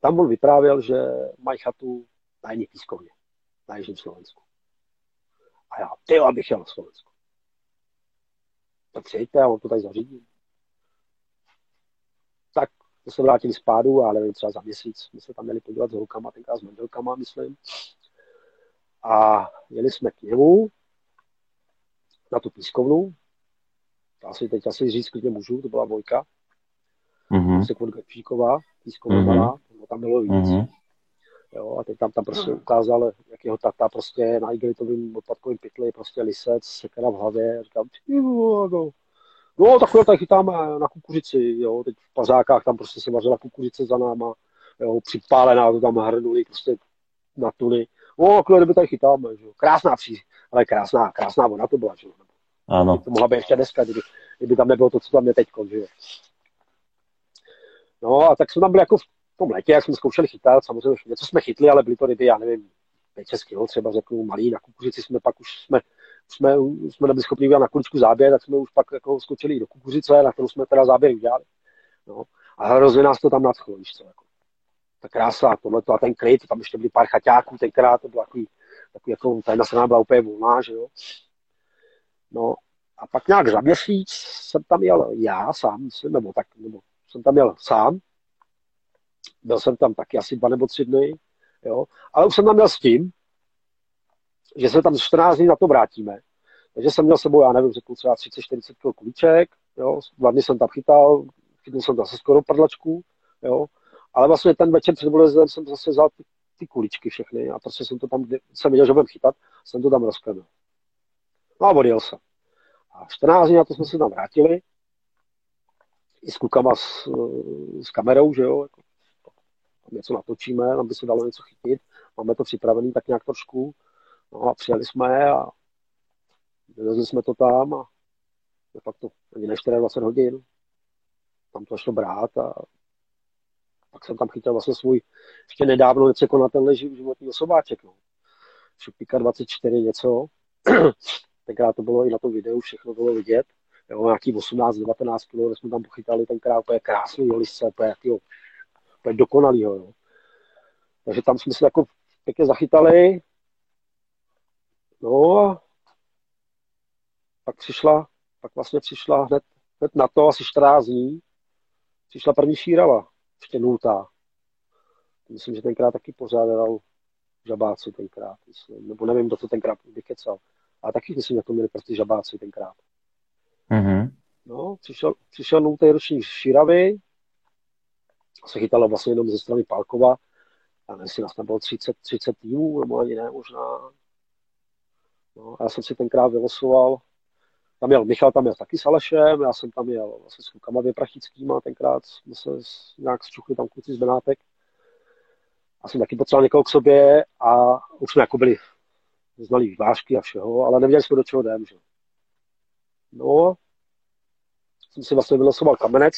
tam on vyprávěl, že mají chatu na jiný pískovně. na Jižním Slovensku. A já, ty abych jel na Slovensku. Tak přijďte a on to tady zařídí. Tak jsme se vrátili spádu, ale nevím, třeba za měsíc jsme se tam měli podívat s holkama, tenkrát s manželkama, myslím. A jeli jsme k němu na tu pískovnu. To asi teď asi říct klidně můžu, to byla Vojka. Mm-hmm. Se Gepšíková, pískovna mm-hmm. malá, tam bylo víc. Mm-hmm. Jo, a teď tam, tam prostě ukázal, jak jeho tata prostě na igelitovým odpadkovým pytli, prostě lisec, sekera v hlavě. A říkám, no, no takhle tady chytáme na kukuřici, jo, teď v pařákách tam prostě se vařila kukuřice za náma, jo, připálená, to tam hrnuli prostě na tuny. No, takhle kdyby tady chytáme, že jo. Krásná pří, ale krásná, krásná voda to byla, že jo. Ano. To mohla být ještě dneska, kdyby, kdyby tam nebylo to, co tam je teď, že jo. No a tak jsme tam byli jako v tom létě, jak jsme zkoušeli chytat, samozřejmě něco jsme chytli, ale byly to ryby, já nevím, 5-6 kg třeba řeknu malý, na kukuřici jsme pak už jsme, jsme, jsme nebyli schopni udělat na kuličku záběr, tak jsme už pak jako skočili do kukuřice, na kterou jsme teda záběr udělali. No. A hrozně nás to tam nadchlo, víš co, jako. Ta krása, tohle a ten klid, tam ještě byly pár chaťáků, tenkrát to bylo takový, takový jako, ta strana byla úplně volná, že jo. No a pak nějak za měsíc jsem tam jel já sám, myslím, nebo tak, nebo jsem tam jel sám, byl jsem tam taky asi dva nebo tři dny, jo. ale už jsem tam měl s tím, že se tam 14 dní na to vrátíme. Takže jsem měl sebou, já nevím, řeknu třeba 30-40 kg kulíček, jo. dva dny jsem tam chytal, chytil jsem zase skoro prdlačku, jo. ale vlastně ten večer před vylezem jsem zase vzal ty, ty kuličky všechny a prostě jsem to tam, jsem viděl, že budem chytat, jsem to tam rozklenil. No a odjel jsem. A 14 dní na to jsme se tam vrátili, i s klukama s, s kamerou, že jo, jako něco natočíme, tam se dalo něco chytit. Máme to připravené tak nějak trošku. No a přijeli jsme a vyvezli jsme to tam a de facto ani než 24 hodin. Tam to šlo brát a pak jsem tam chytil vlastně svůj ještě nedávno nepřekonatelný životní osobáček. No. Šupíka 24 něco. tenkrát to bylo i na tom videu, všechno bylo vidět. Jo, nějaký 18-19 kg, jsme tam pochytali tenkrát úplně krásný holisce, úplně jakýho úplně dokonalýho. Jo. Takže tam jsme se jako pěkně zachytali. No a pak přišla, pak vlastně přišla hned, hned na to, asi 14 dní, přišla první šírava, ještě nultá. Myslím, že tenkrát taky pořádal žabáci tenkrát, myslím. nebo nevím, kdo to tenkrát vykecal. A taky myslím, že to měli prostě žabáci tenkrát. Mm-hmm. No, přišel, přišel nultý roční šíravy, se chytala vlastně jenom ze strany Pálkova. A nevím, jestli nás tam bylo 30, 30 týmů, nebo ani ne, možná. No, já jsem si tenkrát vylosoval, tam jel Michal, tam jel taky s Alešem, já jsem tam jel vlastně s klukama Věprachickýma, tenkrát jsme se nějak zčuchli tam kluci z Benátek. A jsem taky potřeboval někoho k sobě a už jsme jako byli znali vážky a všeho, ale nevěděli jsme, do čeho jdem, že? No, jsem si vlastně vylosoval kamenec,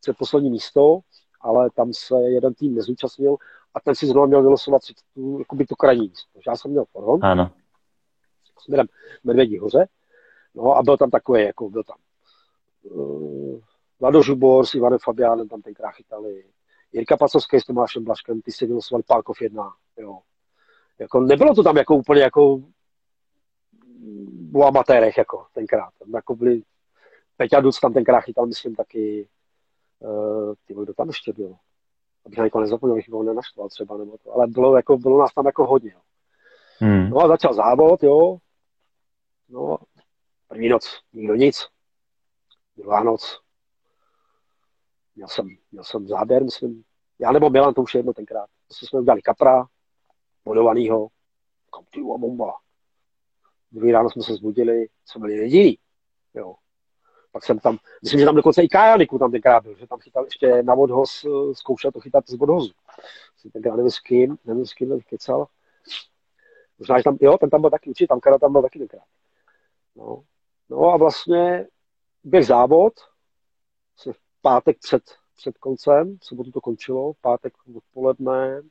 před poslední místo ale tam se jeden tým nezúčastnil a ten si znovu měl vylosovat si tu, jakoby tu krajní místo. Já jsem měl foron. Ano. Směrem Medvědí hoře. No a byl tam takový, jako byl tam uh, Vlado Žubor s Ivanem Fabiánem tam tenkrát chytali. Jirka Pacovský s Tomášem Blaškem, ty si vylosovali Pálkov jedna, jo. Jako, nebylo to tam jako úplně jako o amatérech, jako tenkrát. Tam jako byli, Peťa Duc tam tenkrát chytal, myslím, taky uh, ty kdo tam ještě byl? Abych na někoho nezapomněl, abych ho nenaštval třeba, nebo to. Ale bylo, jako, bylo nás tam jako hodně. Hmm. No a začal závod, jo. No, první noc nikdo nic. Druhá noc měl jsem, měl jsem záběr, myslím. Já nebo Milan, to už je jedno tenkrát. Prostě jsme udělali kapra, bodovanýho. Kam ty bomba. Druhý ráno jsme se zbudili, jsme byli jediný. Jo. Pak jsem tam, myslím, že tam dokonce i Kajaniku tam tenkrát byl, že tam chytal ještě na odhoz, eh, zkoušel to chytat z odhozu. Jsem tenkrát nevím s kým, nevím s kým kecal. Možná, že tam, jo, ten tam byl taky určitě, tam Kara tam byl taky tenkrát. No. no a vlastně běh závod, v pátek před, před koncem, v sobotu to končilo, pátek odpoledne,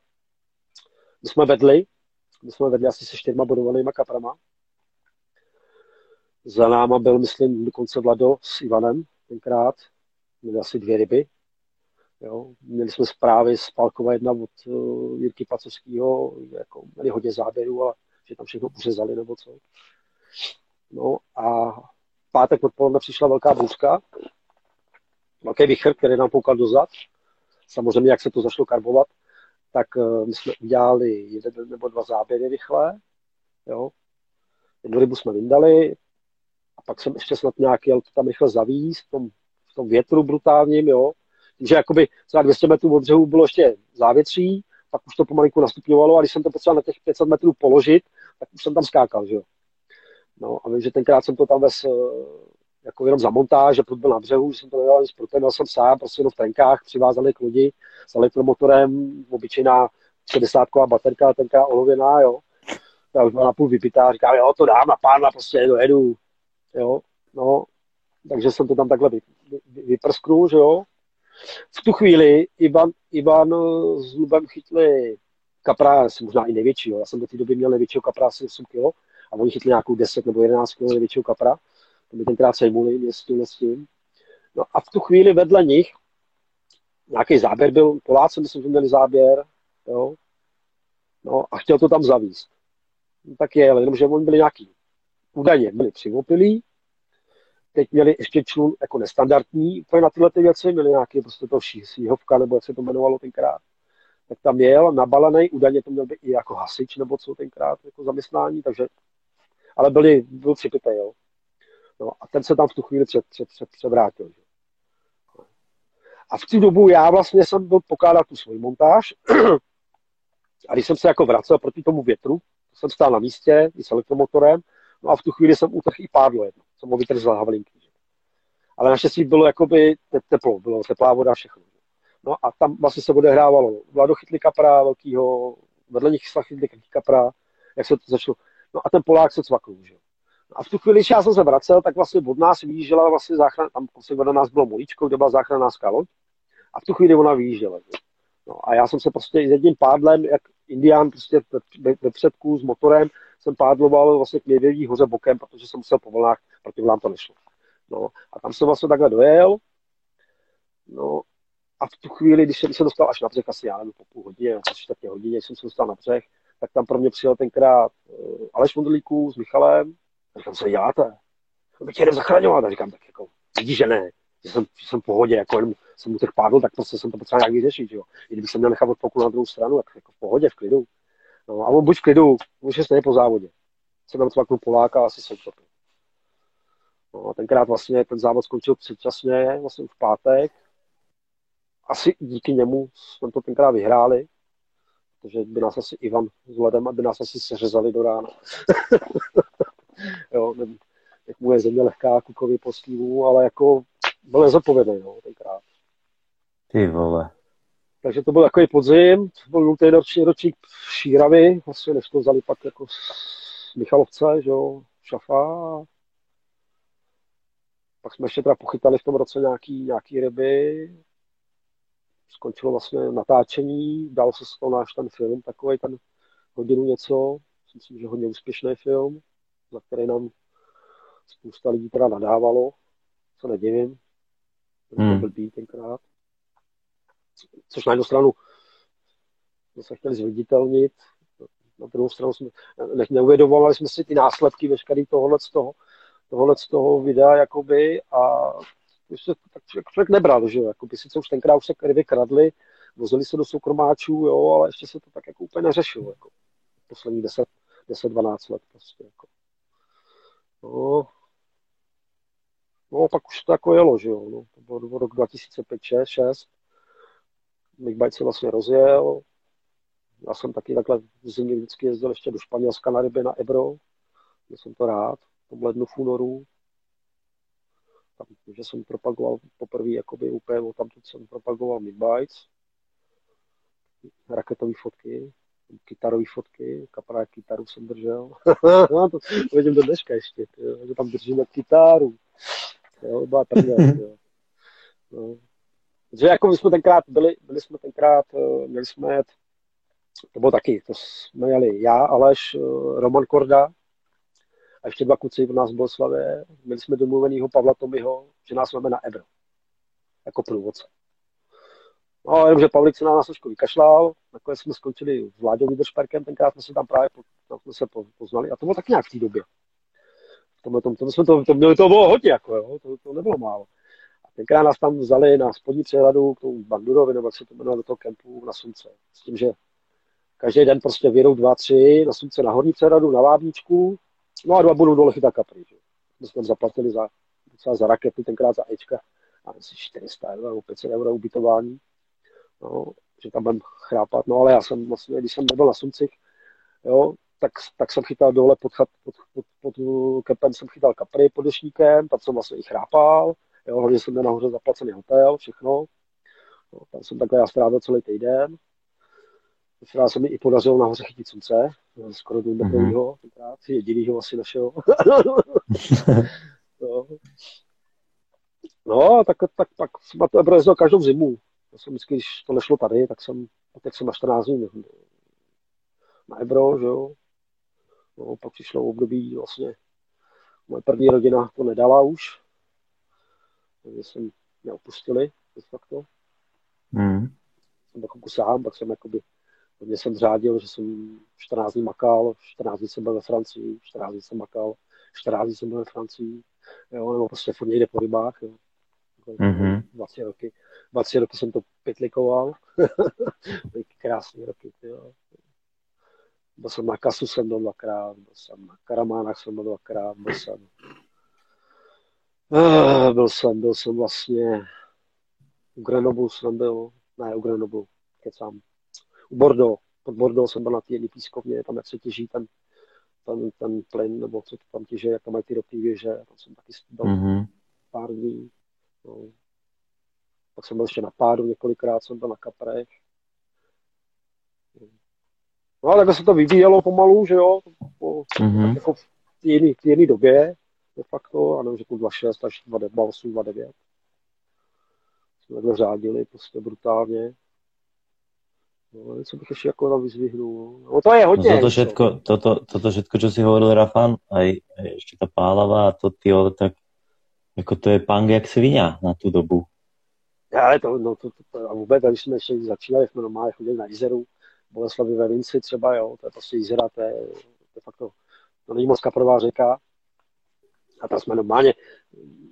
my jsme vedli, my jsme vedli asi se čtyřma bodovanýma kaprama, za náma byl, myslím, dokonce Vlado s Ivanem tenkrát. Měli asi dvě ryby. Jo. Měli jsme zprávy z Palkova jedna od uh, Jirky Pacovského, jako měli hodně záběrů, ale že tam všechno uřezali nebo co. No a pátek odpoledne přišla velká bouřka, velký vychr, který nám poukal dozad. Samozřejmě, jak se to zašlo karbovat, tak uh, my jsme udělali jeden nebo dva záběry rychle. Jo. Jednu rybu jsme vyndali, a pak jsem ještě snad nějak jel to tam rychle zavíst v tom, v tom větru brutálním, jo. Takže jakoby třeba 200 metrů od břehu bylo ještě závětří, pak už to pomalinku nastupňovalo a když jsem to potřeboval na těch 500 metrů položit, tak už jsem tam skákal, že jo. No a vím, že tenkrát jsem to tam ves eh, jako jenom za montáž, že byl na břehu, že jsem to nedal nic pro ten, jsem sám, prostě jenom v trenkách, přivázaný k lodi s elektromotorem, obyčejná 60 baterka, tenkrát olověná, jo. Já už byla napůl vypitá, říkám, jo, to dám na pána, prostě dojedu, jo, no, takže jsem to tam takhle vy, vy, vyprsknul, že jo. V tu chvíli Ivan, Ivan s Lubem chytli kapra, možná i největšího, já jsem do té doby měl největšího kapra asi 8 kg a oni chytli nějakou 10 nebo 11 kg největšího kapra, to mi tenkrát sejmuli mě s tím. No a v tu chvíli vedle nich nějaký záběr byl, Poláci myslím, že měli záběr, jo, no a chtěl to tam zavíst. No, tak je, ale jenomže oni byli nějaký údajně byli přivopilí, teď měli ještě člun jako nestandardní úplně na tyhle ty věci, měli nějaký prostě to šíhovka, nebo jak se to jmenovalo tenkrát. Tak tam jel, nabalený, údajně to měl být i jako hasič, nebo co tenkrát, jako zaměstnání, takže, ale byli, byl připitý, jo. No, a ten se tam v tu chvíli před, před, před, převrátil. Že? A v tu dobu já vlastně jsem byl pokládat tu svoji montáž a když jsem se jako vracel proti tomu větru, jsem stál na místě i s elektromotorem No a v tu chvíli jsem utrhl i pádlo jedno. Jsem ho vytrhl z havlinky. Ale naštěstí bylo jakoby teplo, bylo teplá voda, všechno. No a tam vlastně se odehrávalo. Vlado chytli kapra velkýho, vedle nich chytli kapra, jak se to začalo. No a ten Polák se cvakl, že? No a v tu chvíli, když já jsem se vracel, tak vlastně od nás vyjížděla vlastně záchran, tam vlastně vedle nás bylo molíčko, kde byla záchranná skalo. A v tu chvíli ona vyjížděla. Že? No a já jsem se prostě jedním pádlem, jak indián prostě ve, předku s motorem, jsem pádloval vlastně k Měděvý hoře bokem, protože jsem musel po vlnách, proti vlnám to nešlo. No, a tam jsem vlastně takhle dojel, no, a v tu chvíli, když jsem se dostal až na břeh, asi já nevím, po půl hodině, po čtvrtě hodině, jsem se dostal na břeh, tak tam pro mě přijel tenkrát uh, Aleš Modlíků s Michalem, a říkám, co děláte? To by tě jdem zachraňovat. A říkám, tak jako, vidíš, že ne, že jsem, že jsem v pohodě, jako jenom jsem mu těch pádl, tak prostě jsem to potřeboval nějak vyřešit, jo. I kdybych se měl nechat od na druhou stranu, tak jako v pohodě, v klidu. No, a on buď v klidu, už je stejně po závodě. Se tam cvaknul Poláka a asi se utopil. No a tenkrát vlastně ten závod skončil předčasně, vlastně v pátek. Asi díky němu jsme to tenkrát vyhráli, protože by nás asi Ivan s Ledem, aby nás asi seřezali do rána. jo, nevím, jak mu je země lehká kukový postývů, ale jako byl nezodpovědný, no, tenkrát. Ty vole. Takže to byl takový podzim, to byl nultý roční ročník Šíravy, vlastně než to vzali pak jako z Michalovce, že jo, šafa. Pak jsme ještě teda pochytali v tom roce nějaký, nějaký ryby. Skončilo vlastně natáčení, dal se z toho náš ten film, takový ten hodinu něco. Myslím, že hodně úspěšný film, za který nám spousta lidí teda nadávalo, co nedivím. Hmm. To blbý tenkrát což na jednu stranu jsme se chtěli zviditelnit, na druhou stranu jsme ne, neuvědomovali jsme si ty následky veškerý tohohle z toho, tohohle z toho videa, jakoby, a se tak člověk, člověk nebral, že jo, jakoby sice už tenkrát už se ryby kradly, vozili se do soukromáčů, jo, ale ještě se to tak jako úplně neřešilo, jako poslední 10, 10-12 let prostě, jako. No, no, pak už to jako jelo, že jo, no, to bylo rok 2005, 6, 6 Bike se vlastně rozjel. Já jsem taky takhle v zimě vždycky jezdil ještě do Španělska na ryby na Ebro. Já jsem to rád, v lednu v únoru. Tam, že jsem propagoval poprvé jakoby úplně, tam jsem propagoval midbikes, raketové fotky, kytarové fotky, kaprá kytaru jsem držel. to, to vidím do dneška ještě, jo, že tam držíme kytáru. Jo, byla první, jo. No. Protože jako my jsme tenkrát byli, byli jsme tenkrát, eh, měli jsme jet, to bylo taky, to jsme jeli já, Aleš, eh, Roman Korda a ještě dva kluci v nás v Boleslavě. Měli jsme domluvenýho Pavla Tomyho, že nás máme na Ebro, jako průvodce. No, jenom, že Pavlik se na nás trošku vykašlal, nakonec jsme skončili s Vláďou Widersperkem, tenkrát jsme se tam právě tam jsme se poznali a to bylo tak nějak v té době. V tomhle tom, to, jsme to, to, to, to bylo hodně, jako, jo, to, to nebylo málo. A tenkrát nás tam vzali na spodní přehradu k tomu Bandurovi, nebo jak se to jmenuje, do toho kempu na Slunce. S tím, že každý den prostě vědou dva, tři, na Slunce na horní přehradu, na Vábníčku, no a dva budou dole chytat kapry. Že? My jsme zaplatili za, docela za rakety, tenkrát za Ečka, a asi 400 euro nebo 500 euro ubytování no, že tam budem chrápat, no ale já jsem vlastně, když jsem nebyl na Suncích, jo, tak, tak jsem chytal dole pod, pod, pod, pod, pod kepem jsem chytal kapry pod dešníkem, tam jsem vlastně i chrápal, jo, hlavně jsem měl nahoře zaplacený hotel, všechno, no, tam jsem takhle já strávil celý týden, Se mi i podařilo nahoře chytit slunce, skoro dvoumetrovýho, mm-hmm. tenkrát, jedinýho asi našeho. no. no, tak, tak, tak jsem to projezdil každou zimu. Já jsem vždycky, když to nešlo tady, tak jsem, teď jsem na 14 dní na Ebro, že jo. No, pak přišlo období vlastně, moje první rodina to nedala už, takže jsem mě opustili, de facto. Mm. Jsem tak jako sám, pak jsem jakoby, hodně jsem řádil, že jsem 14 dní makal, 14 dní jsem byl ve Francii, 14 dní jsem makal, 14 dní jsem byl ve Francii, jo, nebo prostě furt někde po rybách, jo. Mm-hmm. 20 roky. 20 roky jsem to pitlikoval. Krásné roky, jo. Byl jsem na Kasu jsem byl dvakrát, byl jsem na Karamánách jsem byl dvakrát, byl jsem uh, byl jsem, byl jsem vlastně u Grenoble jsem byl, ne u Grenoble, kecám, Bordeaux, pod Bordeaux jsem byl na té jedné pískovně, tam jak se těží ten, ten, ten plyn, nebo co to tam těží, jak tam mají ty ropné věže, tam jsem taky byl mm-hmm. pár dní, no, pak jsem byl ještě na pádu, několikrát jsem byl na kaprech. No ale takhle se to vyvíjelo pomalu, že jo, po, mm-hmm. jako v té jedné době, de facto, a nevím, řeknu 2.6 až 2.8, 2.9. Jsme takhle řádili prostě brutálně. No, co bych ještě jako vyzvihnul. No to je hodně. No toto všetko, toto, toto všetko, čo si hovoril Rafan, aj, aj ešte tá pálava a to ty, tak jako to je pang jak svinia na tu dobu. Ale to, no, to, to, to, a vůbec, když jsme ještě začínali, jsme normálně chodili na Jizeru, Boleslavy ve Vinci třeba, jo, to je prostě Jizera, to je, to je fakt to, to není moc kaprová řeka. A tam jsme normálně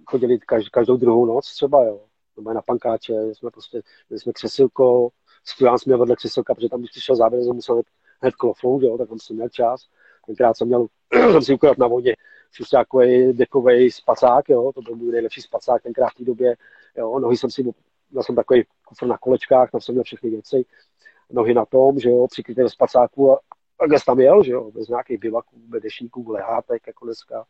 chodili každou druhou noc třeba, jo. Normálně na pankáče, jsme prostě, jsme křesilko, studián jsme vedle křesilka, protože tam, když přišel závěr, jsem musel hned klofnout, jo, tak tam jsem měl čas. Tenkrát jsem měl, jsem si ukradl na vodě šustákový dekový spacák, jo, to byl můj nejlepší spacák tenkrát v té době, jo, nohy jsem si měl jsem takový kufr na kolečkách, tam jsem měl všechny věci, nohy na tom, že jo, přikryté do spacáku a takhle tam jel, že jo, bez nějakých bivaků, bez dešníků, lehátek, jako dneska.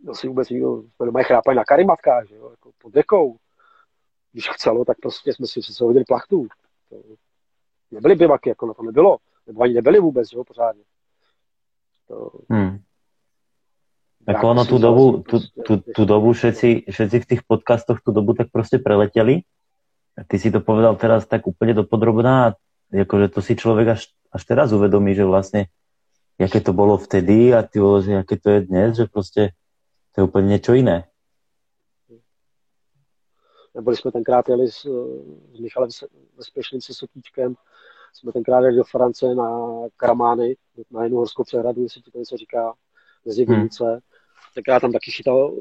No si vůbec nikdo, jsme doma chrápali na karimatkách, že jo, jako pod dekou. Když chcelo, tak prostě jsme si přece hodili plachtu. To nebyly bivaky, jako na to nebylo. Nebo ani nebyly vůbec, jo, pořádně. To, hmm. Ako ono tú dobu, tú, tú, tú dobu všetci, všetci v tých podcastoch tú dobu tak proste preleteli. A ty si to povedal teraz tak úplne dopodrobná a akože to si človek až, až teraz uvedomí, že vlastne jaké to bolo vtedy a ty že jaké to je dnes, že prostě to je úplně něco jiné. Neboli jsme tenkrát jeli s, s Michalem Vespešným se Sotíčkem, jsme tenkrát jeli do France na Karamány, na jednu horskou přehradu, jestli ti to něco říká, z Jegonice. Hmm tenkrát tam taky chytal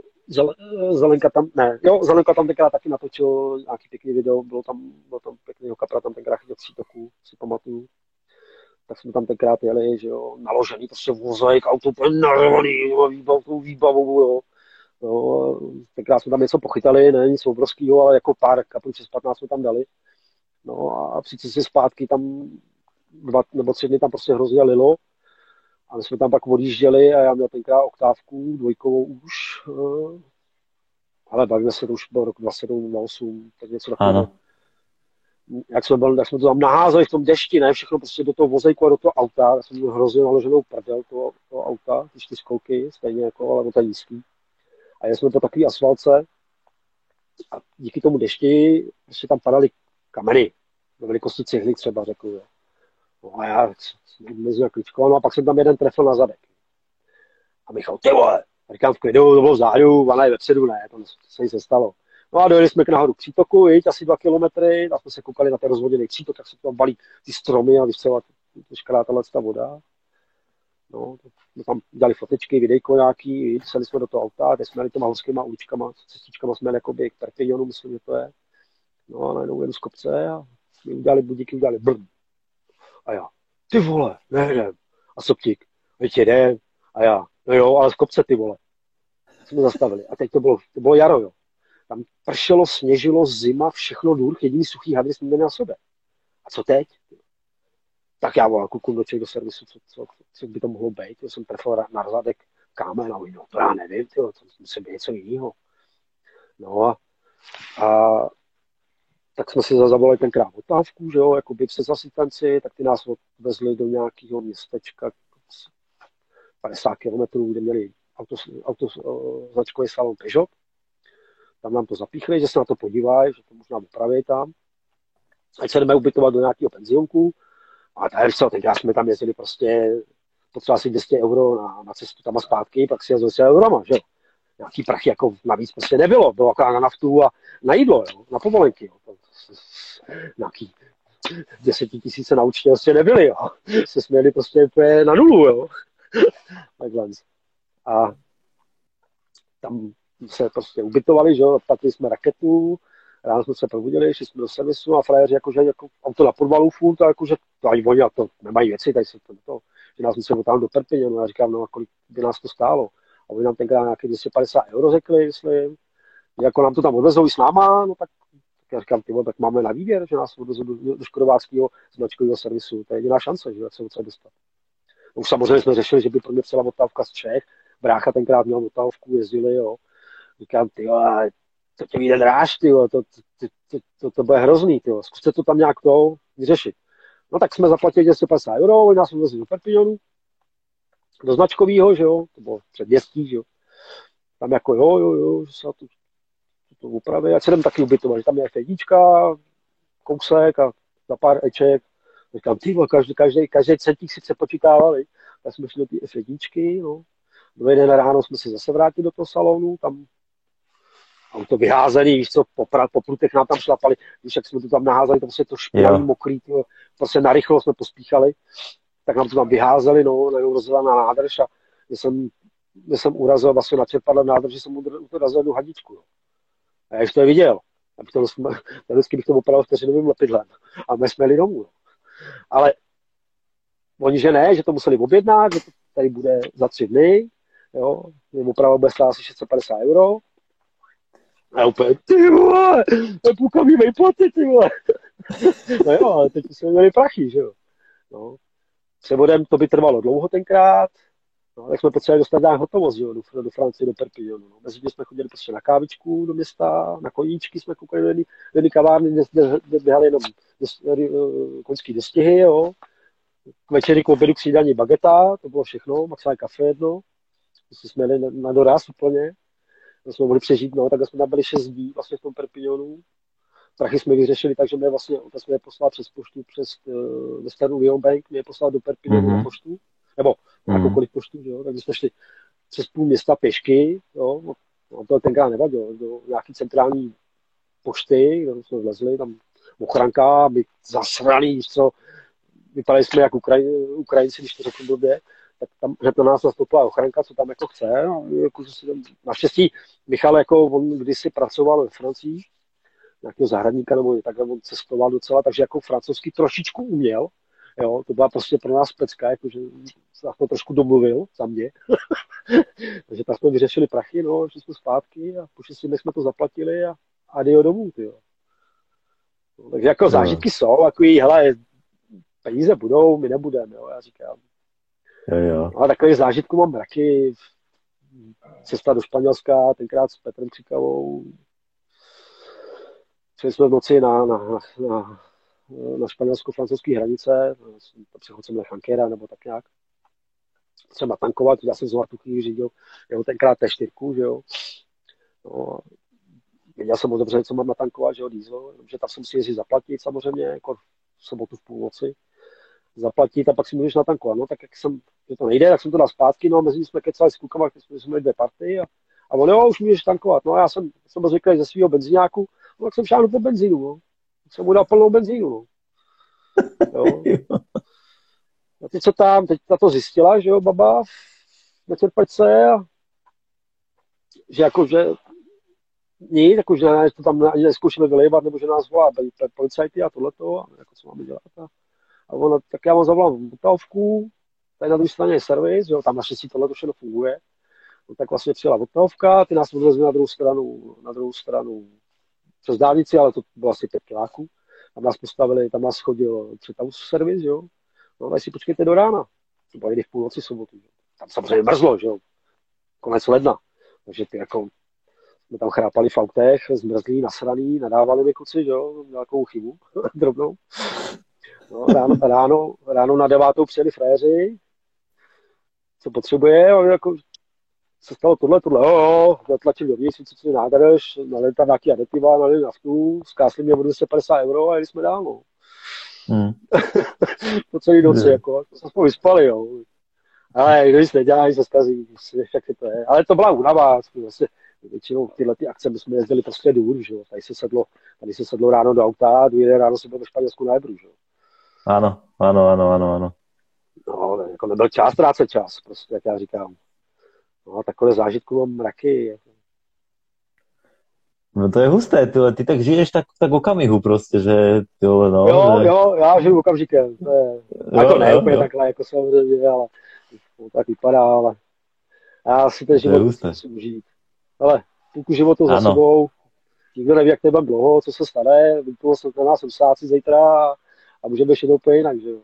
Zelenka tam, ne, jo, Zelenka tam tenkrát taky natočil nějaký pěkný video, bylo tam, bylo tam pěkný kapra, tam tenkrát chytil tří toků, si pamatuju. Tak jsme tam tenkrát jeli, že jo, naložený prostě vozejk, auto úplně narvaný, výbavou, výbavou, jo. Jo. tenkrát jsme tam něco pochytali, ne nic obrovského, ale jako pár kaprů přes 15 jsme tam dali. No a přijít si zpátky tam dva nebo tři dny tam prostě hrozně lilo a my jsme tam pak odjížděli a já měl tenkrát oktávku, dvojkovou už. Eh, ale bavíme se, to už byl rok 27, 28, tak něco takového. Jak jsme, byli, tak jsme to tam naházeli v tom dešti, ne, všechno prostě do toho vozejku a do toho auta. Já jsem měl hrozně naloženou prdel toho, toho auta, ty čtyřkolky, stejně jako, ale to je nízký. A jsme po takový asfalce a díky tomu dešti prostě tam padaly kameny, do velikosti cihly třeba, řekl. Jo. No a já mezi kličko, no a pak jsem tam jeden trefil na zadek. A Michal, ty vole, říkám v klidu, to bylo zádu, ale vepředu ne, to, se nic nestalo. No a dojeli jsme k nahoru přítoku, jít asi dva kilometry, a jsme se koukali na ten rozvoděný přítok, tak se tam balí ty stromy a vystřelila veškerá tahle ta voda. No, jsme tam dělali fotečky, videjko nějaký, seli jsme do toho auta, kde jsme jeli těma horskýma uličkama, cestičkama jsme jeli jakoby k Perpignanu, myslím, že to je. No a najednou jedu z kopce a my udělali budíky, udělali brm. A já, ty vole, nejdem. A Soptík, teď jedem. A já, no jo, ale z kopce ty vole. Jsme zastavili. A teď to bylo, to bylo jaro, jo. Tam pršelo, sněžilo, zima, všechno důr, jediný suchý hadry jsme měli na sobě. A co teď? Tak já volám kuku do do servisu, co, co, co, by to mohlo být. Já jsem trefil na rozadek kámen a no, to já nevím, tyjo, to musí být něco jiného. No a, a tak jsme si zavolali tenkrát otávku, že jo, jako by přes asistenci, tak ty nás odvezli do nějakého městečka 50 km, kde měli auto, auto značkový salon Peugeot. Tam nám to zapíchli, že se na to podívají, že to možná opraví tam. Ať se jdeme ubytovat do nějakého penzionku. A tady co, tenkrát jsme tam jezdili prostě potřeba asi 200 euro na, na cestu tam a zpátky, pak si jezdil se eurama, že. Nějaký prachy jako navíc prostě nebylo, bylo jako na naftu a na jídlo, jo, na povolenky, jo. Nějaký desetitisíce na účtě prostě nebyly, jo. Se směli prostě úplně na nulu, jo. Takhle. A tam se prostě ubytovali, že jo, jsme raketu, ráno jsme se probudili, šli jsme do servisu a frajeři jakože jako auto na podvalu furt, a jakože to ani oni a to nemají věci, tady se to, to že nás museli tam do Perpině, no já říkám, no a kolik by nás to stálo. A oni nám tenkrát nějaké 250 euro řekli, myslím, jako nám to tam odvezou i s náma, no tak, já říkám, ty tak máme na výběr, že nás odvezou do, do, do škodováckého značkového servisu, to je jediná šance, že se odsaď dostat. No, už samozřejmě jsme řešili, že by pro mě celá otávka z Čech, brácha tenkrát měl otávku, jezdili, jo. Říkám, ty to tě vyjde dráž, ty to, to, to, to, to, bude hrozný, ty zkuste to tam nějak to vyřešit. No tak jsme zaplatili 250 euro, oni nás odvezli do Perpignanu, do značkového, že jo, to bylo předměstí, že jo. Tam jako jo, jo, jo, že se to, to, to upraví. Já se jdem taky ubytovat, že tam je jednička, kousek a za pár eček. Říkám, ty každý, každý, každý centík si se počítávali. Tak jsme šli do té F1, no. Druhý den ráno jsme se zase vrátili do toho salonu, tam auto vyházený, víš co, po, pra, po prutech nám tam šlapali, když jak jsme to tam naházeli, to prostě to špinavý, mokrý, to, prostě narychlo jsme pospíchali, tak nám to tam vyházeli, no, najednou rozjela na nádrž a když jsem, když jsem urazil vlastně na čerpadlem nádrži, jsem urazil jednu hadičku, no. A já už to je viděl. A potom jsme, vždycky bych to opravil vteřinovým lepidlem. A my jsme jeli domů. No. Ale oni, že ne, že to museli objednat, že to tady bude za tři dny, jo, oprava bude stát asi 650 euro, a úplně, ty vole, to je půlkový vejplaty, ty vole. no jo, ale teď jsme měli prachy, že jo. No. Převodem to by trvalo dlouho tenkrát, no, tak jsme potřebovali dostat nějak hotovost, jo, do, do Francie, do Perpignanu. No. Mezi jsme chodili prostě na kávičku do města, na koníčky jsme koukali do jedné kavárny, kde, kde, kde běhali jenom eh, koňský dostihy, jo. K večeri k obědu k bageta, to bylo všechno, maximálně kafe jedno. Prostě jsme jeli na, na doraz úplně jsme mohli přežít, no, tak jsme tam byli šest dní vlastně v tom Perpignanu. Prachy jsme vyřešili, takže mě vlastně, tak jsme je poslali přes poštu, přes uh, Western Union Bank, mě je poslal do Perpignanu mm-hmm. na poštu, nebo mm-hmm. jakoukoliv poštu, jo, takže jsme šli přes půl města pěšky, jo, no, to tenkrát nevadilo, do nějaký centrální pošty, kde jsme vlezli, tam ochranka, by zasraný, co, vypadali jsme jako Ukraj, Ukrajinci, když to řeknu blbě, tak tam hned na nás nastoupila ochranka, co tam jako chce. No, jako, že naštěstí Michal, jako on kdysi pracoval ve Francii, nějakého zahradníka, nebo takhle on cestoval docela, takže jako francouzsky trošičku uměl. Jo, to byla prostě pro nás pecka, jakože se to trošku domluvil za mě. takže tak jsme vyřešili prachy, no, šli jsme zpátky a po šesti jsme to zaplatili a, a dio domů, tyjo. No, takže jako no. zážitky jsou, jako hele, peníze budou, my nebudeme, jo, já říkám. Jo, jo. No, a takových zážitků mám mraky. Cesta do Španělska, tenkrát s Petrem Křikavou. Šli jsme v noci na, na, na, na španělsko-francouzské hranice, přechodcem Lechankera nebo tak nějak. Třeba tankovat, já jsem tu chvíli řídil, jeho tenkrát T4, že jo. No, věděl jsem moc dobře, co mám natankovat, že jo, diesel, že tam jsem si jezdit zaplatit samozřejmě, jako v sobotu v půlnoci zaplatit a pak si můžeš natankovat. No tak jak jsem, že to nejde, tak jsem to dal zpátky, no a mezi jsme kecali s klukama, jsme měli dvě party a, A on, jo, už můžeš tankovat. No a já jsem, jsem byl zvyklý ze svého benzínáku, no, tak jsem šáhnu po benzínu, no. Tak jsem mu dal plnou benzínu, no. Jo. A teď co tam, teď ta to zjistila, že jo, baba, na čerpačce, a že jako, že nic, jako, že to tam ani neskoušíme vylévat, nebo že nás volá policajty a tohleto, a jako co máme dělat. A, a ona, tak já vám zavolám Vltavku, tady na druhé straně je servis, jo, tam naštěstí tohle všechno funguje. No, tak vlastně přijela Vltavka, ty nás odvezli na druhou stranu, na druhou stranu přes dálnici, ale to bylo asi pět kiláků. Tam nás postavili, tam nás chodil třetavus servis, jo. No, ale si počkejte do rána. To bylo v půlnoci sobotu. Jo. Tam samozřejmě mrzlo, že jo. Konec ledna. Takže ty jako jsme tam chrápali v autech, zmrzlí, nasraný, nadávali mi kuci, jo, nějakou chybu, drobnou. No, ráno, ráno, ráno na devátou přijeli frajeři, co potřebuje, a jako, se stalo tohle, tohle, jo, jo, zatlačili dovnitř, co si nádrž, nalili tam nějaký aditiva, nalili naftu, zkásli mě o 250 euro a jeli jsme dál, no. Hmm. po celý noci, hmm. jako, to jsme spolu vyspali, jo. Ale kdo nic nedělá, se zkazí, jak to je. Ale to byla únava, vlastně, většinou tyhle ty akce my jsme jezdili prostě důr, že jo. Tady se sedlo, tady se sedlo ráno do auta a druhý ráno se bylo ve Španělsku na Ebru, že jo. Ano, ano, ano, ano, ano. No, jako nebyl čas ztrácet čas, prostě, jak já říkám. No, takové zážitku mám mraky. Jako. No to je husté, ty, ty tak žiješ tak, tak okamihu prostě, že tyhle, no. Jo, že... jo, já žiju okamžikem. To je, jo, jako ne jo, úplně jo. takhle, jako samozřejmě, ale to tak vypadá, ale já si ten život musím užít. Ale půlku životu za sebou, nikdo neví, jak to bude dlouho, co se stane, vypnul se na nás 80 zítra a, můžeme ještě úplně jinak, že jo.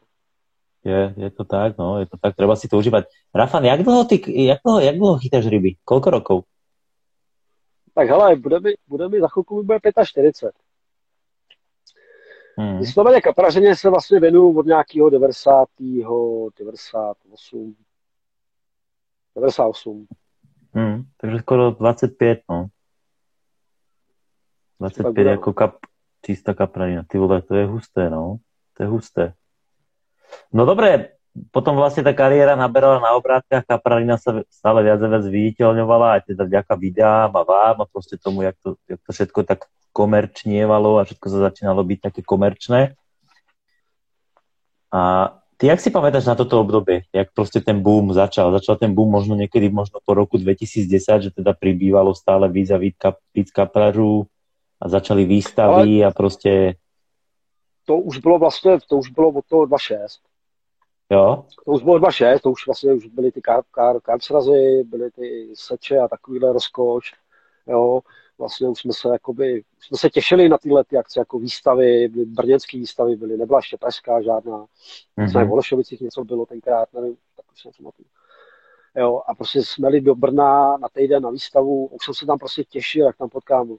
Je, je to tak, no, je to tak, treba si to užívať. Rafan, jak dlouho, ty, jak dlouho, jak dlouho chytáš ryby? Kolko rokov? Tak hele, bude mi, bude mi za chvilku mi bude 45. Hmm. Vysloveně kaprařeně se vlastně věnuju od nějakého 90. 98. 98. Hmm, takže skoro 25, no. 25 jako kap, čistá kapralina. Ty vole, to je husté, no. To je husté. No dobré, potom vlastne tá kariéra naberala na obrátkach, Kapralina sa stále viac a viac viditeľňovala, aj teda vďaka videám a vám a proste tomu, jak to, jak to všetko tak komerčnievalo a všetko sa začínalo byť také komerčné. A ty jak si pamätáš na toto obdobie? Jak proste ten boom začal? Začal ten boom možno niekedy možno po roku 2010, že teda pribývalo stále víc a víc, kap, víc kapražů a začali výstavy Ale... a proste... To už bylo vlastně, to už bylo od toho 2.6 Jo. To už bylo 2.6, to už vlastně už byly ty kar, kar, kar srazy, byly ty seče a takovýhle rozkoč. Jo. Vlastně už jsme se, jakoby, jsme se těšili na tyhle ty akce, jako výstavy, byly brněnské výstavy byly, nebyla ještě pražská žádná. Mm-hmm. v Holešovicích něco bylo tenkrát, nevím, tak už jsem to Jo, a prostě jsme jeli do Brna na týden na výstavu, už jsem se tam prostě těšil, jak tam potkám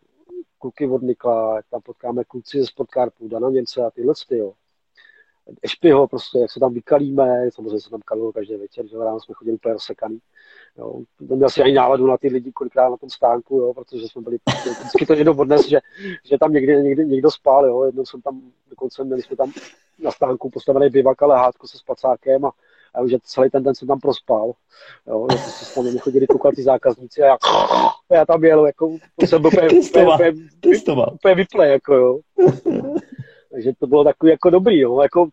kluky od Nikla, tam potkáme kluci ze Sportcarpu, Dana Němce a tyhle ty, jo. Ešpiho, prostě, jak se tam vykalíme, samozřejmě se tam kalilo každý večer, že ráno jsme chodili úplně rozsekaný. Neměl si ani náladu na ty lidi kolikrát na tom stánku, jo, protože jsme byli, vždycky to někdo odnes, že, že tam někdy, někdy, někdo spál, jo. jednou jsem tam, dokonce měli jsme tam na stánku postavený bivak a lehátko se spacákem a, a už celý ten den jsem tam prospal. Jo, že prostě tam chodili koukat ty zákazníci a já, a já tam jel, jako, jsem byl úplně, vyplej, jako jo. Takže to bylo takový jako dobrý, jo. Jako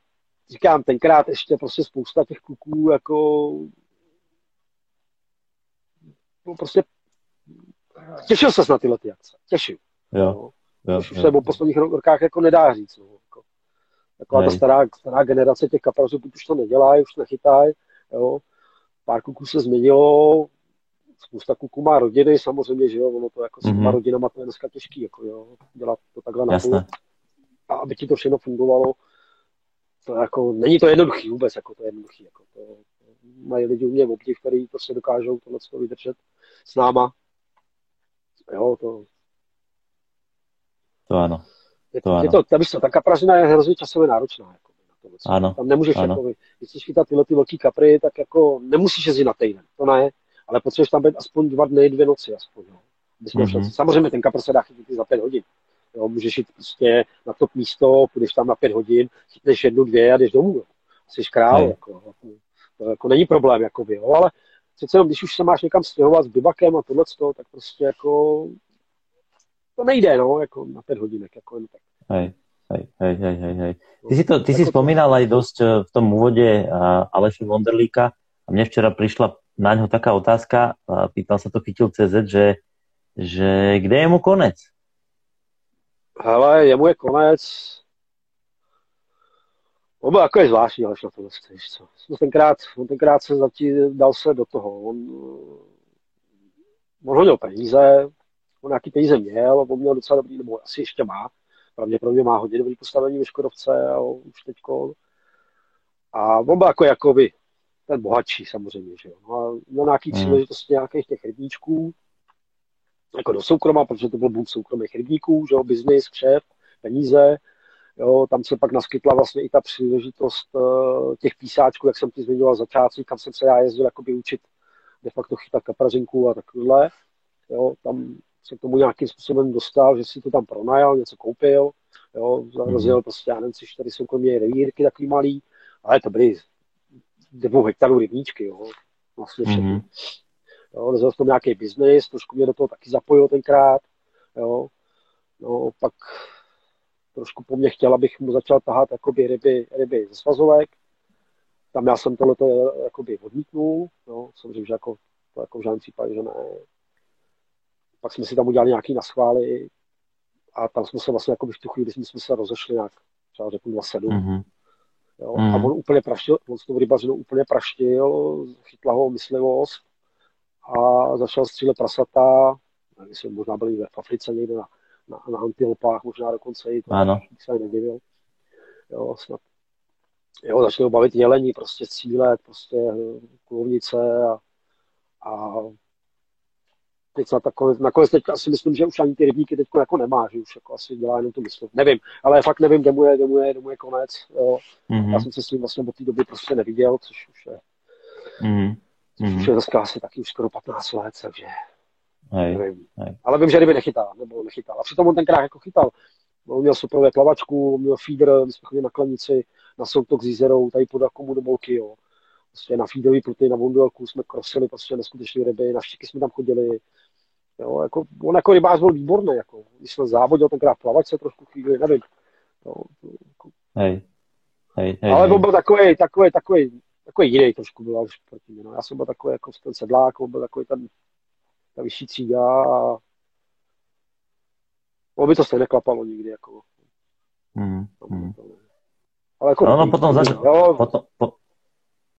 říkám, tenkrát ještě prostě spousta těch kluků jako no prostě těšil se na tyhle ty akce. Těšil. Jo. jo, už se po posledních rokách jako nedá říct. No. Taková ta stará, stará generace těch kaprazů už to nedělají, už nechytají. Jo. Pár kluků se změnilo, spousta kluků má rodiny, samozřejmě, že jo, ono to jako mm-hmm. s těma mhm. rodinama to je dneska těžký, jako jo, dělat to takhle na a aby ti to všechno fungovalo, to jako, není to jednoduchý vůbec, jako to je jednoduchý, jako to, to mají lidi u mě obdiv, který prostě dokážou tohle to vydržet s náma. Jo, to... To ano. Je to, to, je to, ta, to, ta kapražina je hrozně časově náročná. Jako, na to ano. Tam nemůžeš, ano. jako, když chceš chytat tyhle ty velký kapry, tak jako nemusíš jezdit na týden, to ne, ale potřebuješ tam být aspoň dva dny, dvě noci aspoň. Jo. Mm-hmm. Samozřejmě ten kapr se dá chytit za pět hodin, Jo, můžeš jít prostě na top místo, půjdeš tam na pět hodin, chytneš jednu, dvě a jdeš domů. Jsi král. Jako, to jako není problém, jakoby, jo, ale přece jenom, když už se máš někam stěhovat s bivakem a tohle, tak prostě jako to nejde, no, jako na pět hodinek, jako jen tak. Hej, hej, hej, hej, hej, hej. Ty si, to, ty si spomínal aj dosť eh, v tom úvode Aleša Wonderlíka a mne včera prišla na ňo taká otázka, pýtal sa to chytil CZ, že, že kde je mu konec? Hele, jemu je konec. On byl takový zvláštní, ale na to víš co. On tenkrát, on tenkrát se zatím dal se do toho. On, on hodil peníze, on nějaký peníze měl, on měl docela dobrý, nebo asi ještě má. Pravděpodobně má hodně dobrý postavení ve Škodovce a už teďko. A on byl jako jakoby ten bohatší samozřejmě, že jo. No a měl nějaký hmm. příležitosti nějakých těch rybníčků, jako do soukroma, protože to byl boom soukromých rybníků, že jo, biznis, kšef, peníze, jo, tam se pak naskytla vlastně i ta příležitost uh, těch písáčků, jak jsem ti zmiňoval začátku, kam jsem se já jezdil jakoby učit de facto chytat kaprařinku a takovéhle, jo, tam se k tomu nějakým způsobem dostal, že si to tam pronajal, něco koupil, jo, mhm. rozjel prostě, já nevím, tři, čtyři soukromé revírky takový malý, ale to byly dvou hektarů rybníčky, jo, vlastně všechny. Mm-hmm. Jo, rozjel v tom nějaký biznis, trošku mě do toho taky zapojil tenkrát, jo. No, pak trošku po mně chtěl, abych mu začal tahat jakoby ryby, ryby ze svazovek. Tam já jsem tohleto jakoby odmítnul, no, samozřejmě, že jako, to jako v žádném případě, že ne. Pak jsme si tam udělali nějaký naschvály a tam jsme se vlastně jako v tu chvíli, jsme se rozešli nějak, třeba řeknu 27. Mm-hmm. Jo? Mm. A on úplně praštil, on s tou rybařinou úplně praštil, chytla ho myslivost a začal střílet prasata, nevím, možná byli ve Africe někde na, na, na antilopách, možná dokonce i to ano. se nedivil. Jo, snad. Jo, začali ho bavit jelení, prostě střílet, prostě kulovnice a, a teď na nakonec, nakonec teď asi myslím, že už ani ty rybníky teď jako nemá, že už jako asi dělá jenom tu mysl. Nevím, ale fakt nevím, kde mu je, kde mu je, kde mu je konec. Jo. Mm-hmm. Já jsem se s ním vlastně od té doby prostě neviděl, což už je, mm-hmm. což už je dneska asi taky už skoro 15 let, takže hej, nevím. Hej. Ale vím, že ryby nechytá, nebo nechytal. A přitom on tenkrát jako chytal. On měl super plavačku, měl feeder, my jsme chodili na klenici, na soutok s jízerou, tady pod Akumu do Bolky, jo. Prostě na feederový pruty, na Vondelku jsme krosili prostě neskutečné ryby, na štiky jsme tam chodili, Jo, jako, on jako rybář byl výborný, jako, když jsme závodil tenkrát plavačce trošku chvíli, nevím. Jo, jako. hej. Hej, hej, Ale on byl takový, takový, takový, takový jiný trošku byl už proti mě. No. Já jsem byl takový jako ten sedlák, on byl takový ten, ta vyšší třída a on by to stejně klapalo nikdy. Jako. Mm, mm. Ale jako no, no, potom, zač- potom, po,